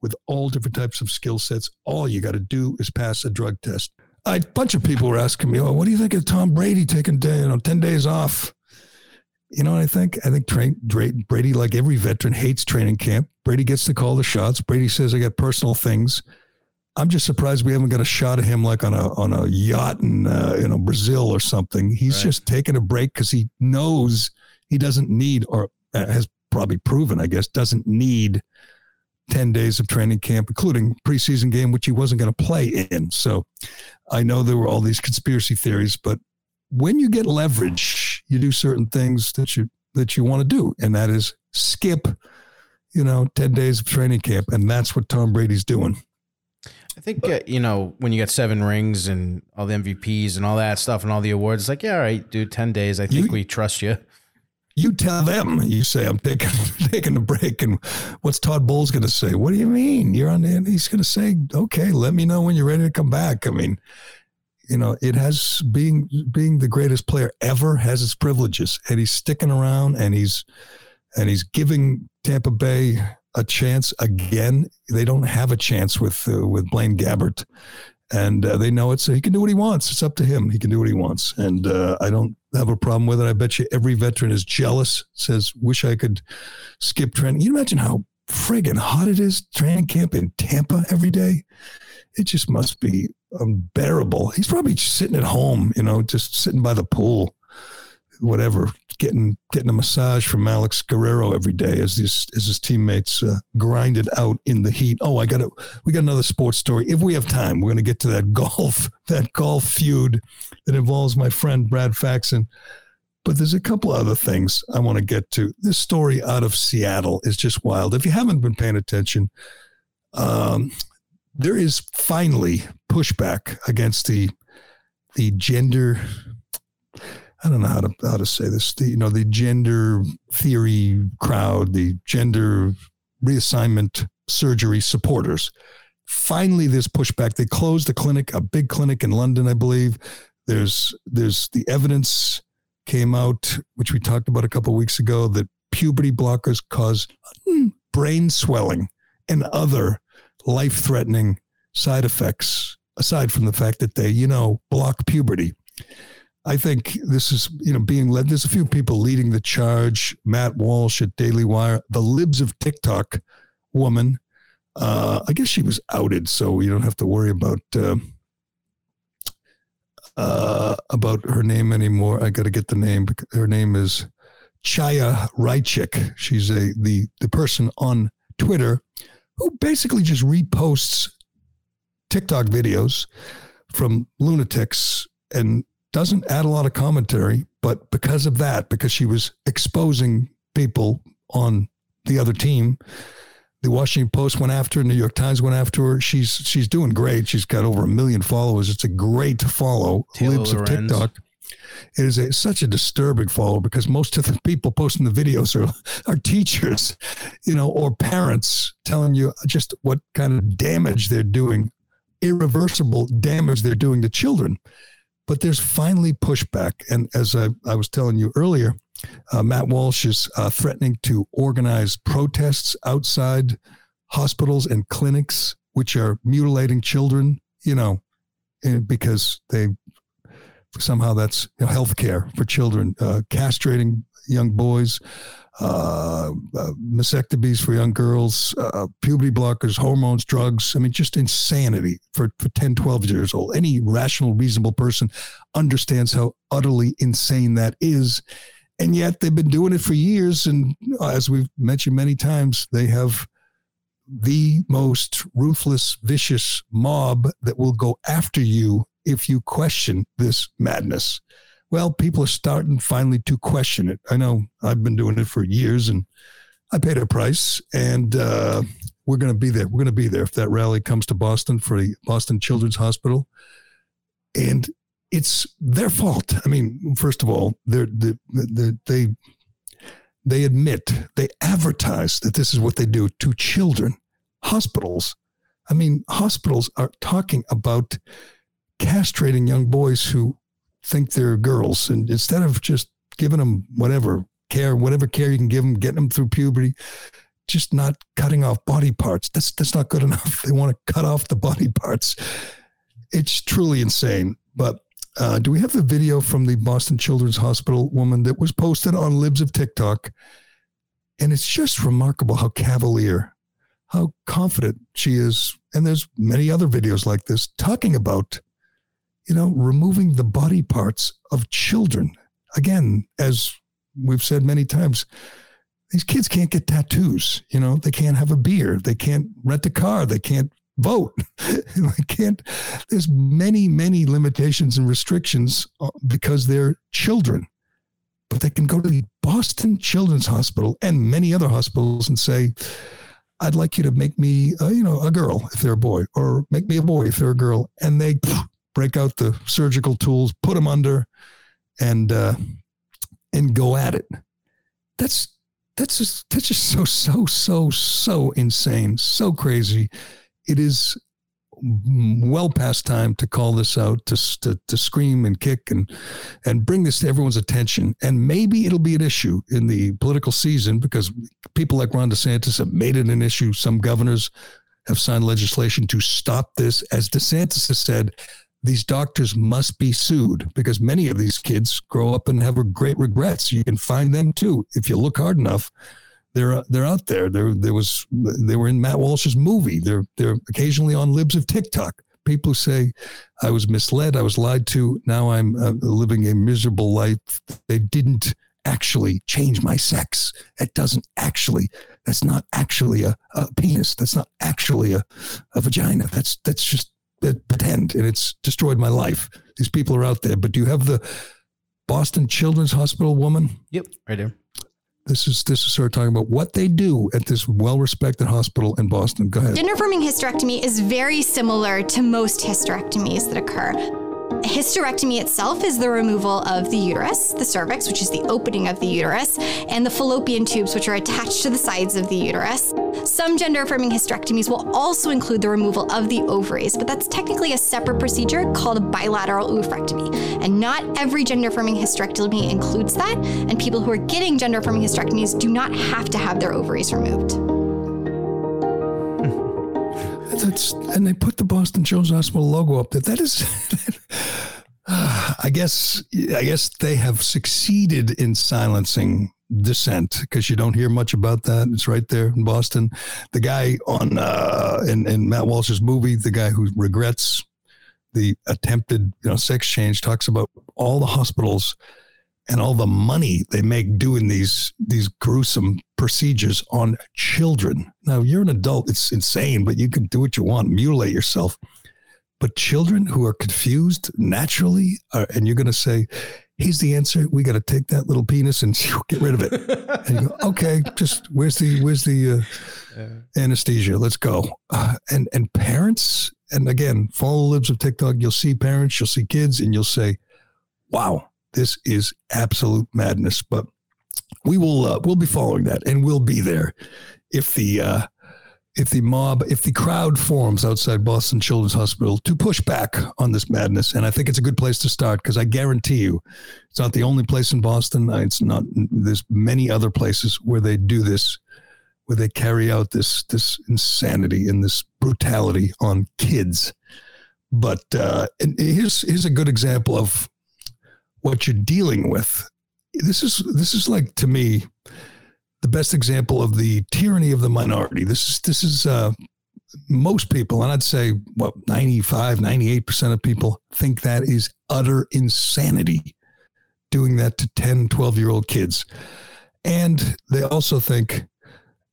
[SPEAKER 2] with all different types of skill sets. All you got to do is pass a drug test. A bunch of people were asking me, "Oh, what do you think of Tom Brady taking you know, 10 days off?" You know what I think? I think train, Brady, like every veteran, hates training camp. Brady gets to call the shots. Brady says, "I got personal things." I'm just surprised we haven't got a shot of him like on a on a yacht in uh, you know Brazil or something. He's right. just taking a break because he knows he doesn't need or uh, has probably proven, I guess, doesn't need ten days of training camp, including preseason game, which he wasn't going to play in. So I know there were all these conspiracy theories, but when you get leverage, you do certain things that you that you want to do, and that is skip, you know, ten days of training camp, and that's what Tom Brady's doing.
[SPEAKER 3] I think uh, you know when you get seven rings and all the MVPs and all that stuff and all the awards. It's like, yeah, all right, dude, ten days. I think you, we trust you.
[SPEAKER 2] You tell them. You say, I'm taking taking a break, and what's Todd Bowles going to say? What do you mean? You're on the. He's going to say, okay, let me know when you're ready to come back. I mean, you know, it has being being the greatest player ever has its privileges, and he's sticking around, and he's and he's giving Tampa Bay a chance again. They don't have a chance with uh, with Blaine Gabbert, and uh, they know it. So he can do what he wants. It's up to him. He can do what he wants, and uh, I don't have a problem with it. I bet you every veteran is jealous. Says, "Wish I could skip training." You imagine how friggin' hot it is training camp in Tampa every day. It just must be unbearable. He's probably sitting at home, you know, just sitting by the pool, whatever, getting getting a massage from Alex Guerrero every day as his as his teammates uh, grinded out in the heat. Oh, I got it. We got another sports story. If we have time, we're going to get to that golf that golf feud that involves my friend Brad Faxon. But there's a couple other things I want to get to. This story out of Seattle is just wild. If you haven't been paying attention, um, there is finally pushback against the the gender I don't know how to how to say this. The, you know, the gender theory crowd, the gender reassignment surgery supporters. Finally, there's pushback. They closed a clinic, a big clinic in London, I believe. There's there's the evidence came out, which we talked about a couple weeks ago, that puberty blockers cause brain swelling and other life-threatening side effects, aside from the fact that they, you know, block puberty. I think this is, you know, being led. There's a few people leading the charge. Matt Walsh at Daily Wire, the libs of TikTok woman. Uh, I guess she was outed, so you don't have to worry about uh, uh, about her name anymore. I got to get the name. Her name is Chaya Raichik. She's a the the person on Twitter who basically just reposts TikTok videos from lunatics and doesn't add a lot of commentary, but because of that, because she was exposing people on the other team, the Washington Post went after her, New York Times went after her. She's she's doing great. She's got over a million followers. It's a great to follow.
[SPEAKER 3] Taylor Libs of TikTok.
[SPEAKER 2] It is a, such a disturbing follow because most of the people posting the videos are are teachers, you know, or parents telling you just what kind of damage they're doing, irreversible damage they're doing to children. But there's finally pushback. And as I, I was telling you earlier, uh, Matt Walsh is uh, threatening to organize protests outside hospitals and clinics, which are mutilating children, you know, because they somehow that's you know, health care for children, uh, castrating young boys, uh, uh, mastectomies for young girls, uh, puberty blockers, hormones, drugs. I mean, just insanity for, for 10, 12 years old. Any rational, reasonable person understands how utterly insane that is. And yet they've been doing it for years. And as we've mentioned many times, they have the most ruthless, vicious mob that will go after you if you question this madness well, people are starting finally to question it. I know I've been doing it for years and I paid a price and uh, we're going to be there. We're going to be there if that rally comes to Boston for the Boston Children's Hospital. And it's their fault. I mean, first of all, they're, they're, they're, they they admit, they advertise that this is what they do to children. Hospitals, I mean, hospitals are talking about castrating young boys who think they're girls. And instead of just giving them whatever care, whatever care you can give them, getting them through puberty, just not cutting off body parts. That's that's not good enough. They want to cut off the body parts. It's truly insane. But uh, do we have the video from the Boston Children's Hospital woman that was posted on Libs of TikTok? And it's just remarkable how cavalier, how confident she is. And there's many other videos like this talking about, you know, removing the body parts of children. Again, as we've said many times, these kids can't get tattoos. You know, they can't have a beer. They can't rent a car. They can't vote. they can't. There's many, many limitations and restrictions uh, because they're children. But they can go to the Boston Children's Hospital and many other hospitals and say, "I'd like you to make me, uh, you know, a girl if they're a boy, or make me a boy if they're a girl," and they break out the surgical tools, put them under, and uh, and go at it. That's that's just that's just so so so so insane, so crazy. It is well past time to call this out, to, to, to scream and kick and and bring this to everyone's attention. And maybe it'll be an issue in the political season because people like Ron DeSantis have made it an issue. Some governors have signed legislation to stop this. As DeSantis has said, these doctors must be sued because many of these kids grow up and have great regrets. You can find them too if you look hard enough. They're they're out there. There there was they were in Matt Walsh's movie. They're they're occasionally on libs of TikTok. People say I was misled. I was lied to. Now I'm uh, living a miserable life. They didn't actually change my sex. It doesn't actually. That's not actually a, a penis. That's not actually a, a vagina. That's that's just pretend and it's destroyed my life. These people are out there. But do you have the Boston Children's Hospital woman?
[SPEAKER 3] Yep, right there.
[SPEAKER 2] This is this is her talking about what they do at this well-respected hospital in Boston. Go ahead.
[SPEAKER 7] Gender affirming hysterectomy is very similar to most hysterectomies that occur. Hysterectomy itself is the removal of the uterus, the cervix, which is the opening of the uterus, and the fallopian tubes, which are attached to the sides of the uterus. Some gender affirming hysterectomies will also include the removal of the ovaries, but that's technically a separate procedure called a bilateral oophorectomy. And not every gender affirming hysterectomy includes that, and people who are getting gender affirming hysterectomies do not have to have their ovaries removed.
[SPEAKER 2] That's and they put the Boston Children's Hospital logo up there. That is, I guess, I guess they have succeeded in silencing dissent because you don't hear much about that. It's right there in Boston. The guy on uh, in, in Matt Walsh's movie, the guy who regrets the attempted you know sex change, talks about all the hospitals and all the money they make doing these these gruesome procedures on children. Now you're an adult; it's insane, but you can do what you want, mutilate yourself. But children who are confused naturally, are, and you're going to say, "Here's the answer. We got to take that little penis and get rid of it." and you go, "Okay, just where's the where's the uh, yeah. anesthesia? Let's go." Uh, and and parents, and again, follow the libs of TikTok. You'll see parents, you'll see kids, and you'll say, "Wow." This is absolute madness, but we will uh, we'll be following that and we'll be there if the uh, if the mob if the crowd forms outside Boston Children's Hospital to push back on this madness. And I think it's a good place to start because I guarantee you, it's not the only place in Boston. It's not. There's many other places where they do this, where they carry out this this insanity and this brutality on kids. But uh, here's here's a good example of what you're dealing with. This is this is like to me the best example of the tyranny of the minority. This is this is uh, most people, and I'd say what 95, 98% of people think that is utter insanity doing that to 10, 12 year old kids. And they also think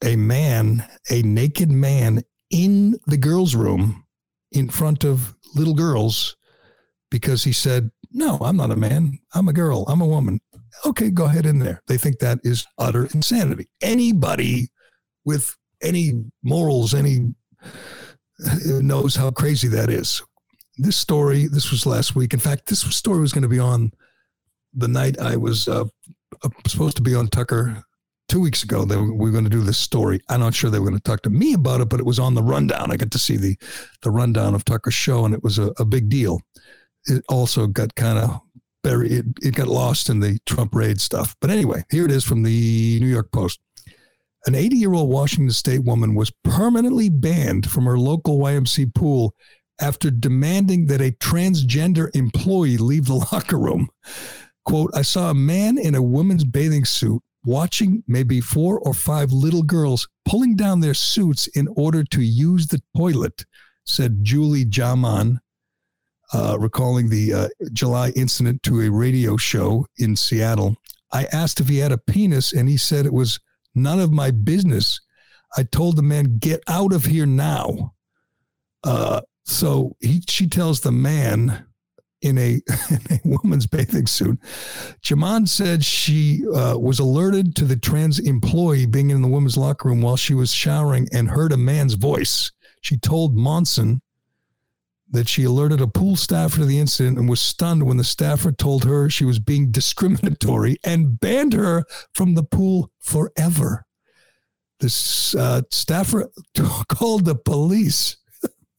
[SPEAKER 2] a man, a naked man in the girls' room in front of little girls because he said no, I'm not a man. I'm a girl. I'm a woman. Okay, go ahead in there. They think that is utter insanity. Anybody with any morals, any uh, knows how crazy that is. This story, this was last week. In fact, this story was going to be on the night I was uh, uh supposed to be on Tucker two weeks ago. They were, we were going to do this story. I'm not sure they were going to talk to me about it, but it was on the rundown. I got to see the the rundown of Tucker's show, and it was a, a big deal it also got kind of buried. It, it got lost in the Trump raid stuff. But anyway, here it is from the New York Post. An 80 year old Washington State woman was permanently banned from her local YMC pool after demanding that a transgender employee leave the locker room. Quote, I saw a man in a woman's bathing suit watching maybe four or five little girls pulling down their suits in order to use the toilet, said Julie Jaman, uh, recalling the uh, July incident to a radio show in Seattle. I asked if he had a penis, and he said it was none of my business. I told the man, "Get out of here now." Uh, so he, she tells the man in a, in a woman's bathing suit. Jaman said she uh, was alerted to the trans employee being in the women's locker room while she was showering and heard a man's voice. She told Monson that she alerted a pool staffer to the incident and was stunned when the staffer told her she was being discriminatory and banned her from the pool forever. The uh, staffer called the police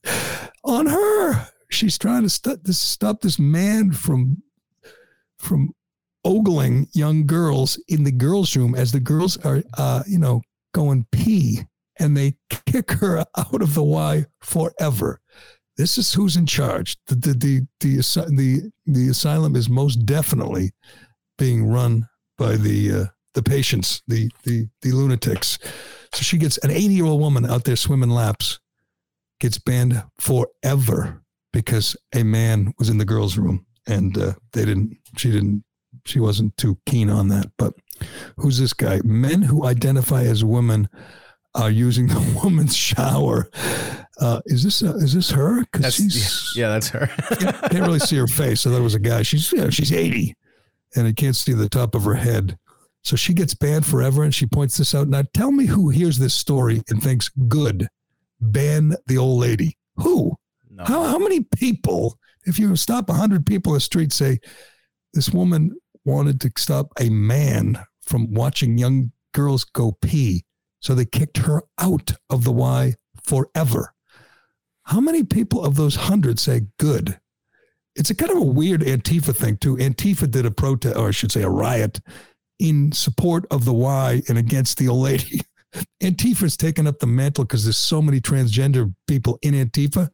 [SPEAKER 2] on her. She's trying to st- stop this man from from ogling young girls in the girls' room as the girls are, uh, you know, going pee, and they kick her out of the Y forever. This is who's in charge. The the the the the, the asylum is most definitely being run by the uh, the patients, the the the lunatics. So she gets an 80 year old woman out there swimming laps, gets banned forever because a man was in the girls' room and uh, they didn't. She didn't. She wasn't too keen on that. But who's this guy? Men who identify as women are using the woman's shower. Uh, is this uh, is this her?
[SPEAKER 3] She's yeah, that's her.
[SPEAKER 2] can't, can't really see her face. I thought it was a guy. She's yeah, she's eighty, and I can't see the top of her head. So she gets banned forever, and she points this out. Now, tell me who hears this story and thinks, "Good, ban the old lady." Who? No. How how many people? If you stop hundred people in the street, say this woman wanted to stop a man from watching young girls go pee so they kicked her out of the Y forever. How many people of those hundred say good? It's a kind of a weird Antifa thing, too. Antifa did a protest, or I should say a riot, in support of the Y and against the old lady. Antifa's taken up the mantle because there's so many transgender people in Antifa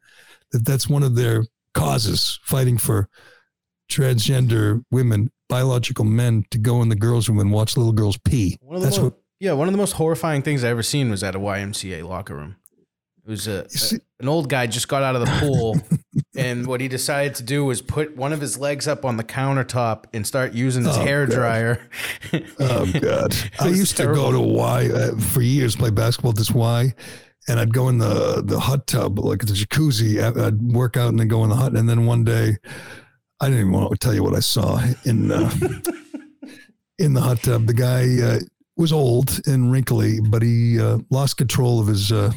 [SPEAKER 2] that that's one of their causes, fighting for transgender women, biological men to go in the girls' room and watch little girls pee. That's
[SPEAKER 3] what yeah, one of the most horrifying things I ever seen was at a YMCA locker room. It was a, a an old guy just got out of the pool, and what he decided to do was put one of his legs up on the countertop and start using his oh, hair God. dryer.
[SPEAKER 2] oh God! I used terrible. to go to Y uh, for years, play basketball at this Y, and I'd go in the the hot tub, like the jacuzzi. I'd work out and then go in the hut, and then one day, I didn't even want to tell you what I saw in. Uh, in the hot tub, the guy uh, was old and wrinkly, but he uh, lost control of his uh,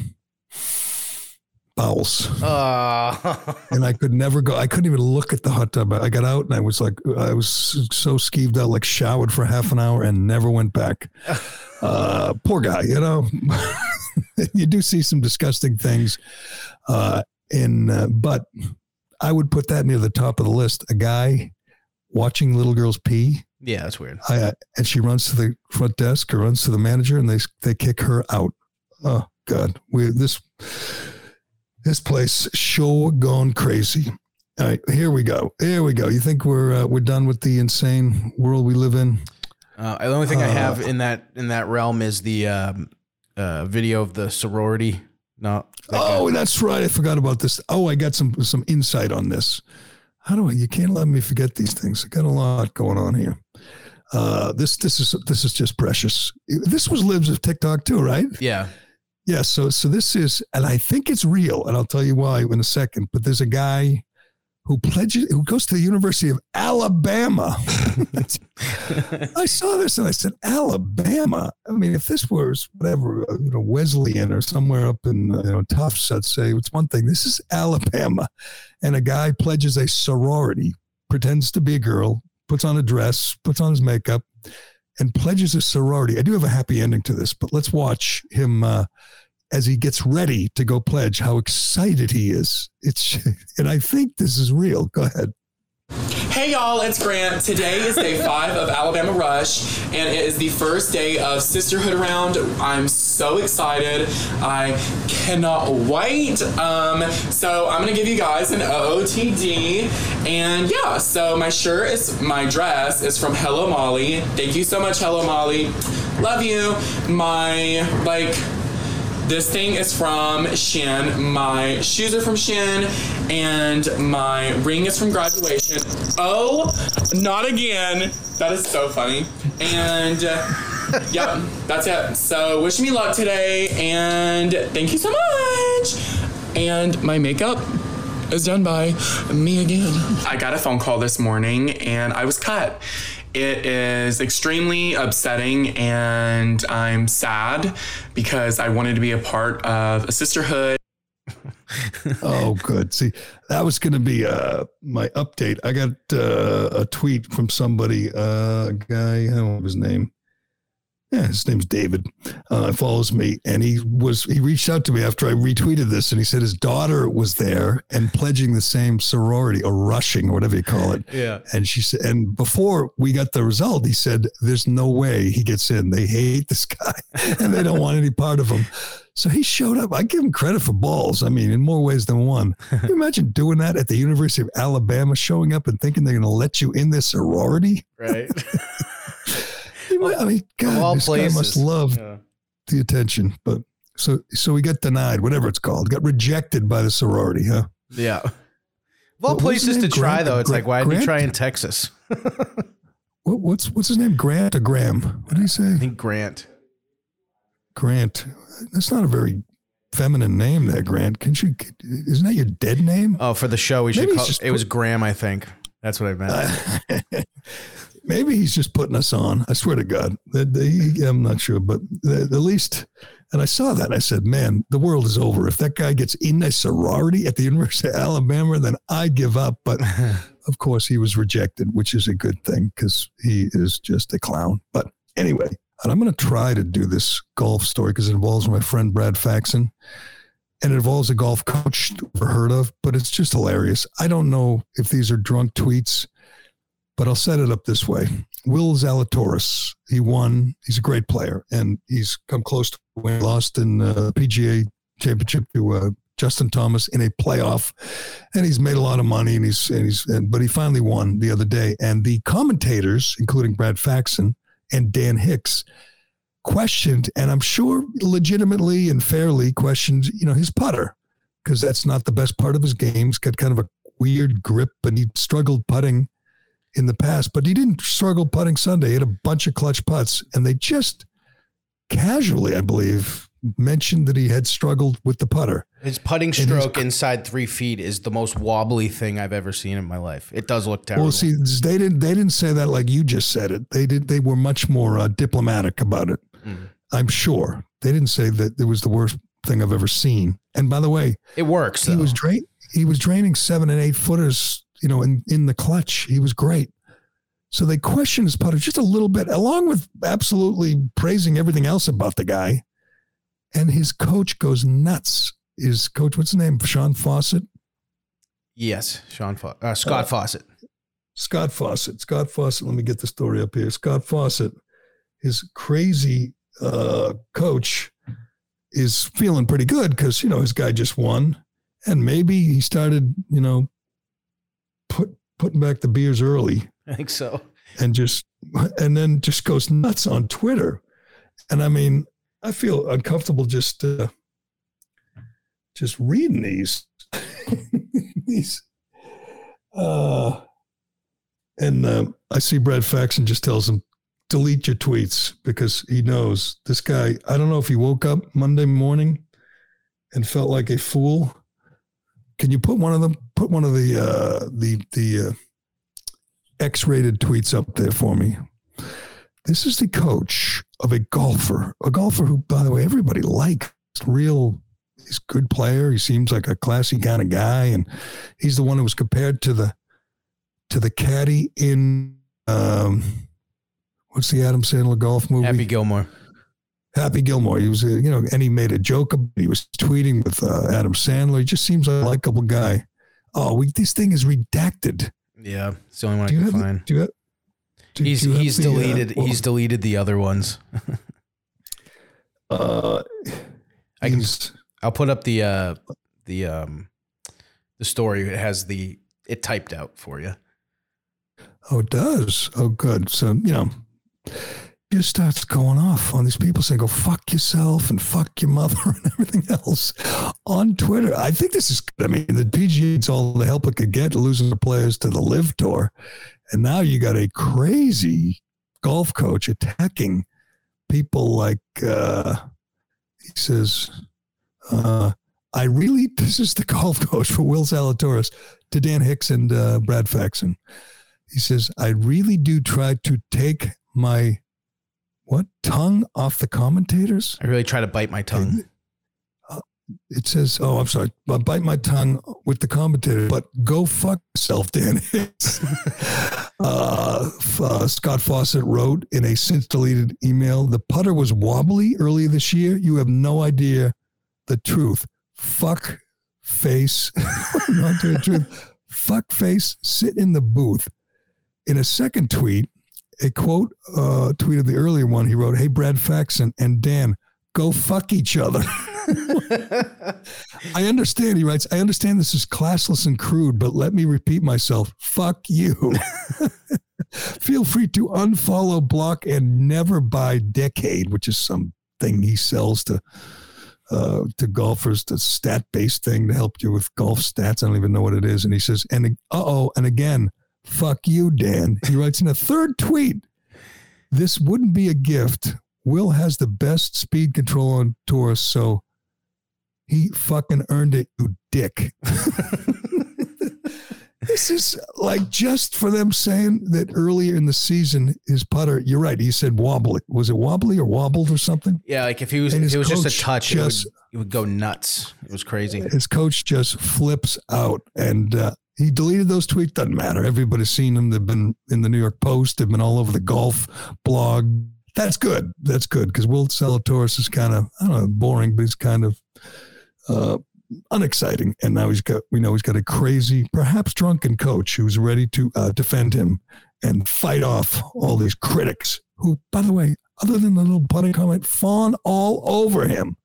[SPEAKER 2] bowels. Uh. and I could never go. I couldn't even look at the hot tub. I got out and I was like, I was so skeeved out, like showered for half an hour and never went back. Uh, poor guy, you know. you do see some disgusting things. Uh, in, uh, but I would put that near the top of the list. A guy watching little girls pee
[SPEAKER 3] yeah, that's weird.
[SPEAKER 2] I, uh, and she runs to the front desk or runs to the manager, and they they kick her out. Oh God, we this this place sure gone crazy. All right, here we go. Here we go. You think we're uh, we're done with the insane world we live in?
[SPEAKER 3] Uh, the only thing I have uh, in that in that realm is the um, uh, video of the sorority. No.
[SPEAKER 2] That oh, that's right. I forgot about this. Oh, I got some some insight on this. How do I? You can't let me forget these things. I got a lot going on here. Uh, this this is this is just precious. This was libs of TikTok too, right?
[SPEAKER 3] Yeah.
[SPEAKER 2] Yeah. So so this is, and I think it's real, and I'll tell you why in a second. But there's a guy who pledges who goes to the University of Alabama. I saw this and I said, Alabama. I mean, if this was whatever, uh, you know, Wesleyan or somewhere up in uh, you know Tufts, I'd say it's one thing. This is Alabama, and a guy pledges a sorority, pretends to be a girl, puts on a dress, puts on his makeup, and pledges a sorority. I do have a happy ending to this, but let's watch him uh, as he gets ready to go pledge. How excited he is! It's and I think this is real. Go ahead.
[SPEAKER 8] Hey y'all, it's Grant. Today is day five of Alabama Rush, and it is the first day of Sisterhood Round. I'm so excited. I cannot wait. Um, so I'm gonna give you guys an OOTD, and yeah. So my shirt is my dress is from Hello Molly. Thank you so much, Hello Molly. Love you. My like this thing is from Shein. My shoes are from Shein, and my ring is from graduation. Oh, not again. That is so funny. And yeah, that's it. So wish me luck today, and thank you so much. And my makeup is done by me again. I got a phone call this morning, and I was cut. It is extremely upsetting, and I'm sad because I wanted to be a part of a sisterhood.
[SPEAKER 2] oh, good. See, that was going to be uh, my update. I got uh, a tweet from somebody, uh, a guy, I don't know his name. Yeah, his name's David. Uh, follows me, and he was he reached out to me after I retweeted this, and he said his daughter was there and pledging the same sorority or rushing or whatever you call it.
[SPEAKER 3] Yeah.
[SPEAKER 2] And she said, and before we got the result, he said, "There's no way he gets in. They hate this guy, and they don't want any part of him." So he showed up. I give him credit for balls. I mean, in more ways than one. Can you imagine doing that at the University of Alabama, showing up and thinking they're going to let you in this sorority?
[SPEAKER 3] Right.
[SPEAKER 2] I mean, God,
[SPEAKER 3] all
[SPEAKER 2] this
[SPEAKER 3] places.
[SPEAKER 2] guy must love
[SPEAKER 3] Yeah.
[SPEAKER 2] the attention. But so, so we got denied, whatever it's called, got rejected by the sorority, huh?
[SPEAKER 3] Yeah. Of all
[SPEAKER 2] What
[SPEAKER 3] places to
[SPEAKER 2] name?
[SPEAKER 3] try,
[SPEAKER 2] Grant-
[SPEAKER 3] though, it's
[SPEAKER 2] Gra-
[SPEAKER 3] like, why didn't you try in Texas?
[SPEAKER 2] What, what's what's his name? Grant or Graham? What did he say?
[SPEAKER 3] I think Grant.
[SPEAKER 2] Grant. That's not a very feminine name, there, Grant. Can you? Isn't that your dead name?
[SPEAKER 3] Oh, for the show, we should
[SPEAKER 2] Maybe he's
[SPEAKER 3] call
[SPEAKER 2] just
[SPEAKER 3] it was Graham, I think. That's what I meant.
[SPEAKER 2] Maybe he's just putting us on. I swear to God, I'm not sure, but the, the least. And I saw that. And I said, "Man, the world is over. If that guy gets in a sorority at the University of Alabama, then I give up." But of course, he was rejected, which is a good thing because he is just a clown. But anyway, and I'm going to try to do this golf story because it involves my friend Brad Faxon, and it involves a golf coach never heard of, but it's just hilarious. I don't know if these are drunk tweets but I'll set it up this way. Will Zalatoris, he won. He's a great player, and he's come close to winning. Lost in uh, PGA Championship to uh, Justin Thomas in a playoff, and he's made a lot of money. And he's and he's and, but he finally won the other day. And the commentators, including Brad Faxon and Dan Hicks, questioned, and I'm sure legitimately and fairly questioned, you know, his putter because that's not the best part of his game. He's got kind of a weird grip, and he struggled putting in the past, but he didn't struggle putting Sunday. He had a bunch of clutch putts, and they just casually, I believe, mentioned that he had struggled with the putter.
[SPEAKER 3] His putting
[SPEAKER 2] his-
[SPEAKER 3] stroke inside three feet is the most wobbly thing I've ever seen in my life. It does look terrible.
[SPEAKER 2] Well, see, they didn't they didn't say that like you just said it. They did. They were much more uh, diplomatic about it.
[SPEAKER 3] Mhm.
[SPEAKER 2] I'm sure they didn't say that it was the worst thing I've ever seen. And by the way,
[SPEAKER 3] it works.
[SPEAKER 2] he
[SPEAKER 3] Though.
[SPEAKER 2] was drain he was draining seven and eight footers, you know, in in the clutch. He was great. So they questioned his putter just a little bit, along with absolutely praising everything else about the guy. And his coach goes nuts. His coach, what's his name? Sean Fawcett.
[SPEAKER 3] yes, Sean Fa- uh, Scott
[SPEAKER 2] Uh,
[SPEAKER 3] Fawcett.
[SPEAKER 2] Scott Fawcett. Scott Fawcett. Let me get the story up here. Scott Fawcett, his crazy uh, coach, is feeling pretty good because you know his guy just won, and maybe he started you know put putting back the beers early
[SPEAKER 3] I think so.
[SPEAKER 2] and just and then just goes nuts on Twitter, and I mean I feel uncomfortable just uh, just reading these these uh and um, I see Brad Faxon just tells him delete your tweets because he knows this guy. I don't know if he woke up Monday morning and felt like a fool. Can you put one of them? Put one of the uh, the the uh, X-rated tweets up there for me. This is the coach of a golfer, a golfer who, by the way, everybody likes. Real, he's a good player. He seems like a classy kind of guy, and he's the one who was compared to the to the caddy in um, what's the Adam Sandler golf movie?
[SPEAKER 3] Happy Gilmore.
[SPEAKER 2] Happy Gilmore. He was, uh, you know, and he made a joke. About, he was tweeting with uh, Adam Sandler. He just seems like a likable guy. Oh, we, this thing is redacted.
[SPEAKER 3] Yeah, it's the only one
[SPEAKER 2] Do
[SPEAKER 3] I can find.
[SPEAKER 2] Do you have? do-
[SPEAKER 3] he's
[SPEAKER 2] do you
[SPEAKER 3] he's
[SPEAKER 2] the, uh,
[SPEAKER 3] deleted.
[SPEAKER 2] well,
[SPEAKER 3] he's deleted the other ones.
[SPEAKER 2] Uh,
[SPEAKER 3] I can. I'll put up the uh the um the story. It has the it typed out for you.
[SPEAKER 2] Oh, it does. Oh, good. So you know, just starts going off on these people saying, "Go fuck yourself" and "fuck your mother" and everything else on Twitter. I think this is. I mean, the PGA all the help it could get, losing the players to the LIV Tour, and now you got a crazy golf coach attacking people like. uh He says. Uh, I really, this is the golf coach for Will Zalatoris to Dan Hicks and uh, Brad Faxon. He says, I really do try to take my what tongue off the commentators.
[SPEAKER 3] I really try to bite my tongue.
[SPEAKER 2] It says, "Oh, I'm sorry, I bite my tongue with the commentator." But go fuck yourself, Dan uh, uh, Scott Fawcett wrote in a since deleted email: "The putter was wobbly earlier this year. You have no idea the truth. Fuck face, not to the truth. Fuck face. Sit in the booth." In a second tweet, a quote uh, tweet of the earlier one, he wrote, "Hey Brad Faxon and Dan, go fuck each other." I understand, he writes, I understand this is classless and crude, but let me repeat myself. Fuck you. Feel free to unfollow, block, and never buy Decade, which is something he sells to uh, to golfers, the stat based thing to help you with golf stats. I don't even know what it is. And he says, and uh oh, and again, fuck you, Dan. He writes in a third tweet, this wouldn't be a gift. Will has the best speed control on tour, so he fucking earned it, you dick. this is like just for them saying that earlier in the season, his putter, you're right, he said wobbly. Was it wobbly or wobbled or something?
[SPEAKER 3] Yeah, like if he was, if it was just a touch, it would,
[SPEAKER 2] just-
[SPEAKER 3] it would go nuts. It was crazy.
[SPEAKER 2] His coach just flips out and uh, he deleted those tweets. Doesn't matter. Everybody's seen them. They've been in the New York Post, they've been all over the golf blog. That's good. That's good because Will Zalatoris is kind of, I don't know, boring, but he's kind of uh, unexciting. And now he's got, we know he's got a crazy, perhaps drunken coach who's ready to uh, defend him and fight off all these critics who, by the way, other than the little putting comment, fawn all over him.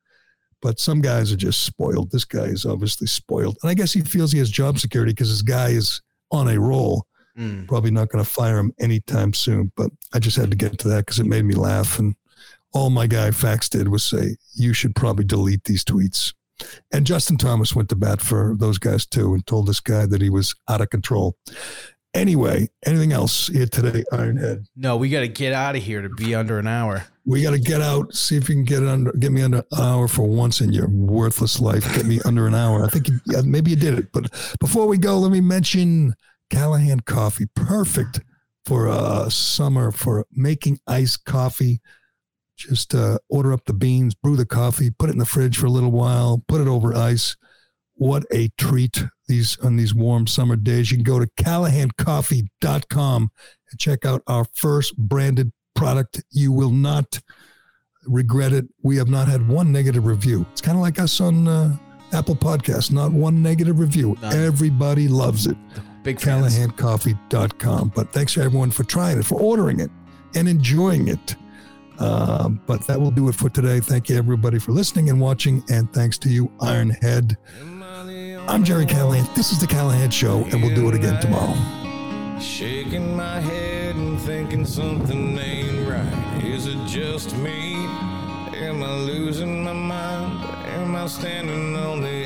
[SPEAKER 2] But some guys are just spoiled. This guy is obviously spoiled. And I guess he feels he has job security because his guy is on a roll.
[SPEAKER 3] Mm.
[SPEAKER 2] Probably not going to fire him anytime soon. But I just had to get to that because it made me laugh. And all my guy Fax did was say, you should probably delete these tweets. And Justin Thomas went to bat for those guys too and told this guy that he was out of control. Anyway, anything else here today, Ironhead?
[SPEAKER 3] No, we got to get out of here to be under an hour.
[SPEAKER 2] We got to get out, see if you can get under, get me under an hour for once in your worthless life. Get me under an hour. I think you, yeah, maybe you did it. But before we go, let me mention Callahan Coffee. Perfect for uh, summer for making iced coffee. Just uh, order up the beans, brew the coffee, put it in the fridge for a little while, put it over ice. What a treat these on these warm summer days. You can go to callahancoffee.com and check out our first branded product. You will not regret it. We have not had one negative review. It's kind of like us on uh, Apple Podcasts, not one negative review.
[SPEAKER 3] None.
[SPEAKER 2] Everybody loves it.
[SPEAKER 3] Big fans.
[SPEAKER 2] CallahanCoffee.com. But thanks to everyone for trying it, for ordering it, and enjoying it. Uh, but that will do it for today. Thank you, everybody, for listening and watching. And thanks to you, Ironhead. I'm Gerry Callahan. This is The Callahan Show, and we'll do it again tomorrow.
[SPEAKER 9] Shaking my head and thinking something ain't right. Is it just me? Am I losing my mind? Am I standing on the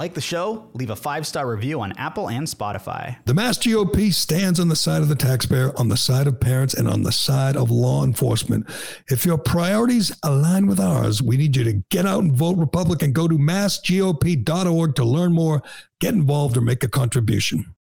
[SPEAKER 10] Like the show? Leave a five star review on Apple and Spotify.
[SPEAKER 2] The Mass GOP stands on the side of the taxpayer, on the side of parents, and on the side of law enforcement. If your priorities align with ours, we need you to get out and vote Republican. Go to massgop.org to learn more, get involved, or make a contribution.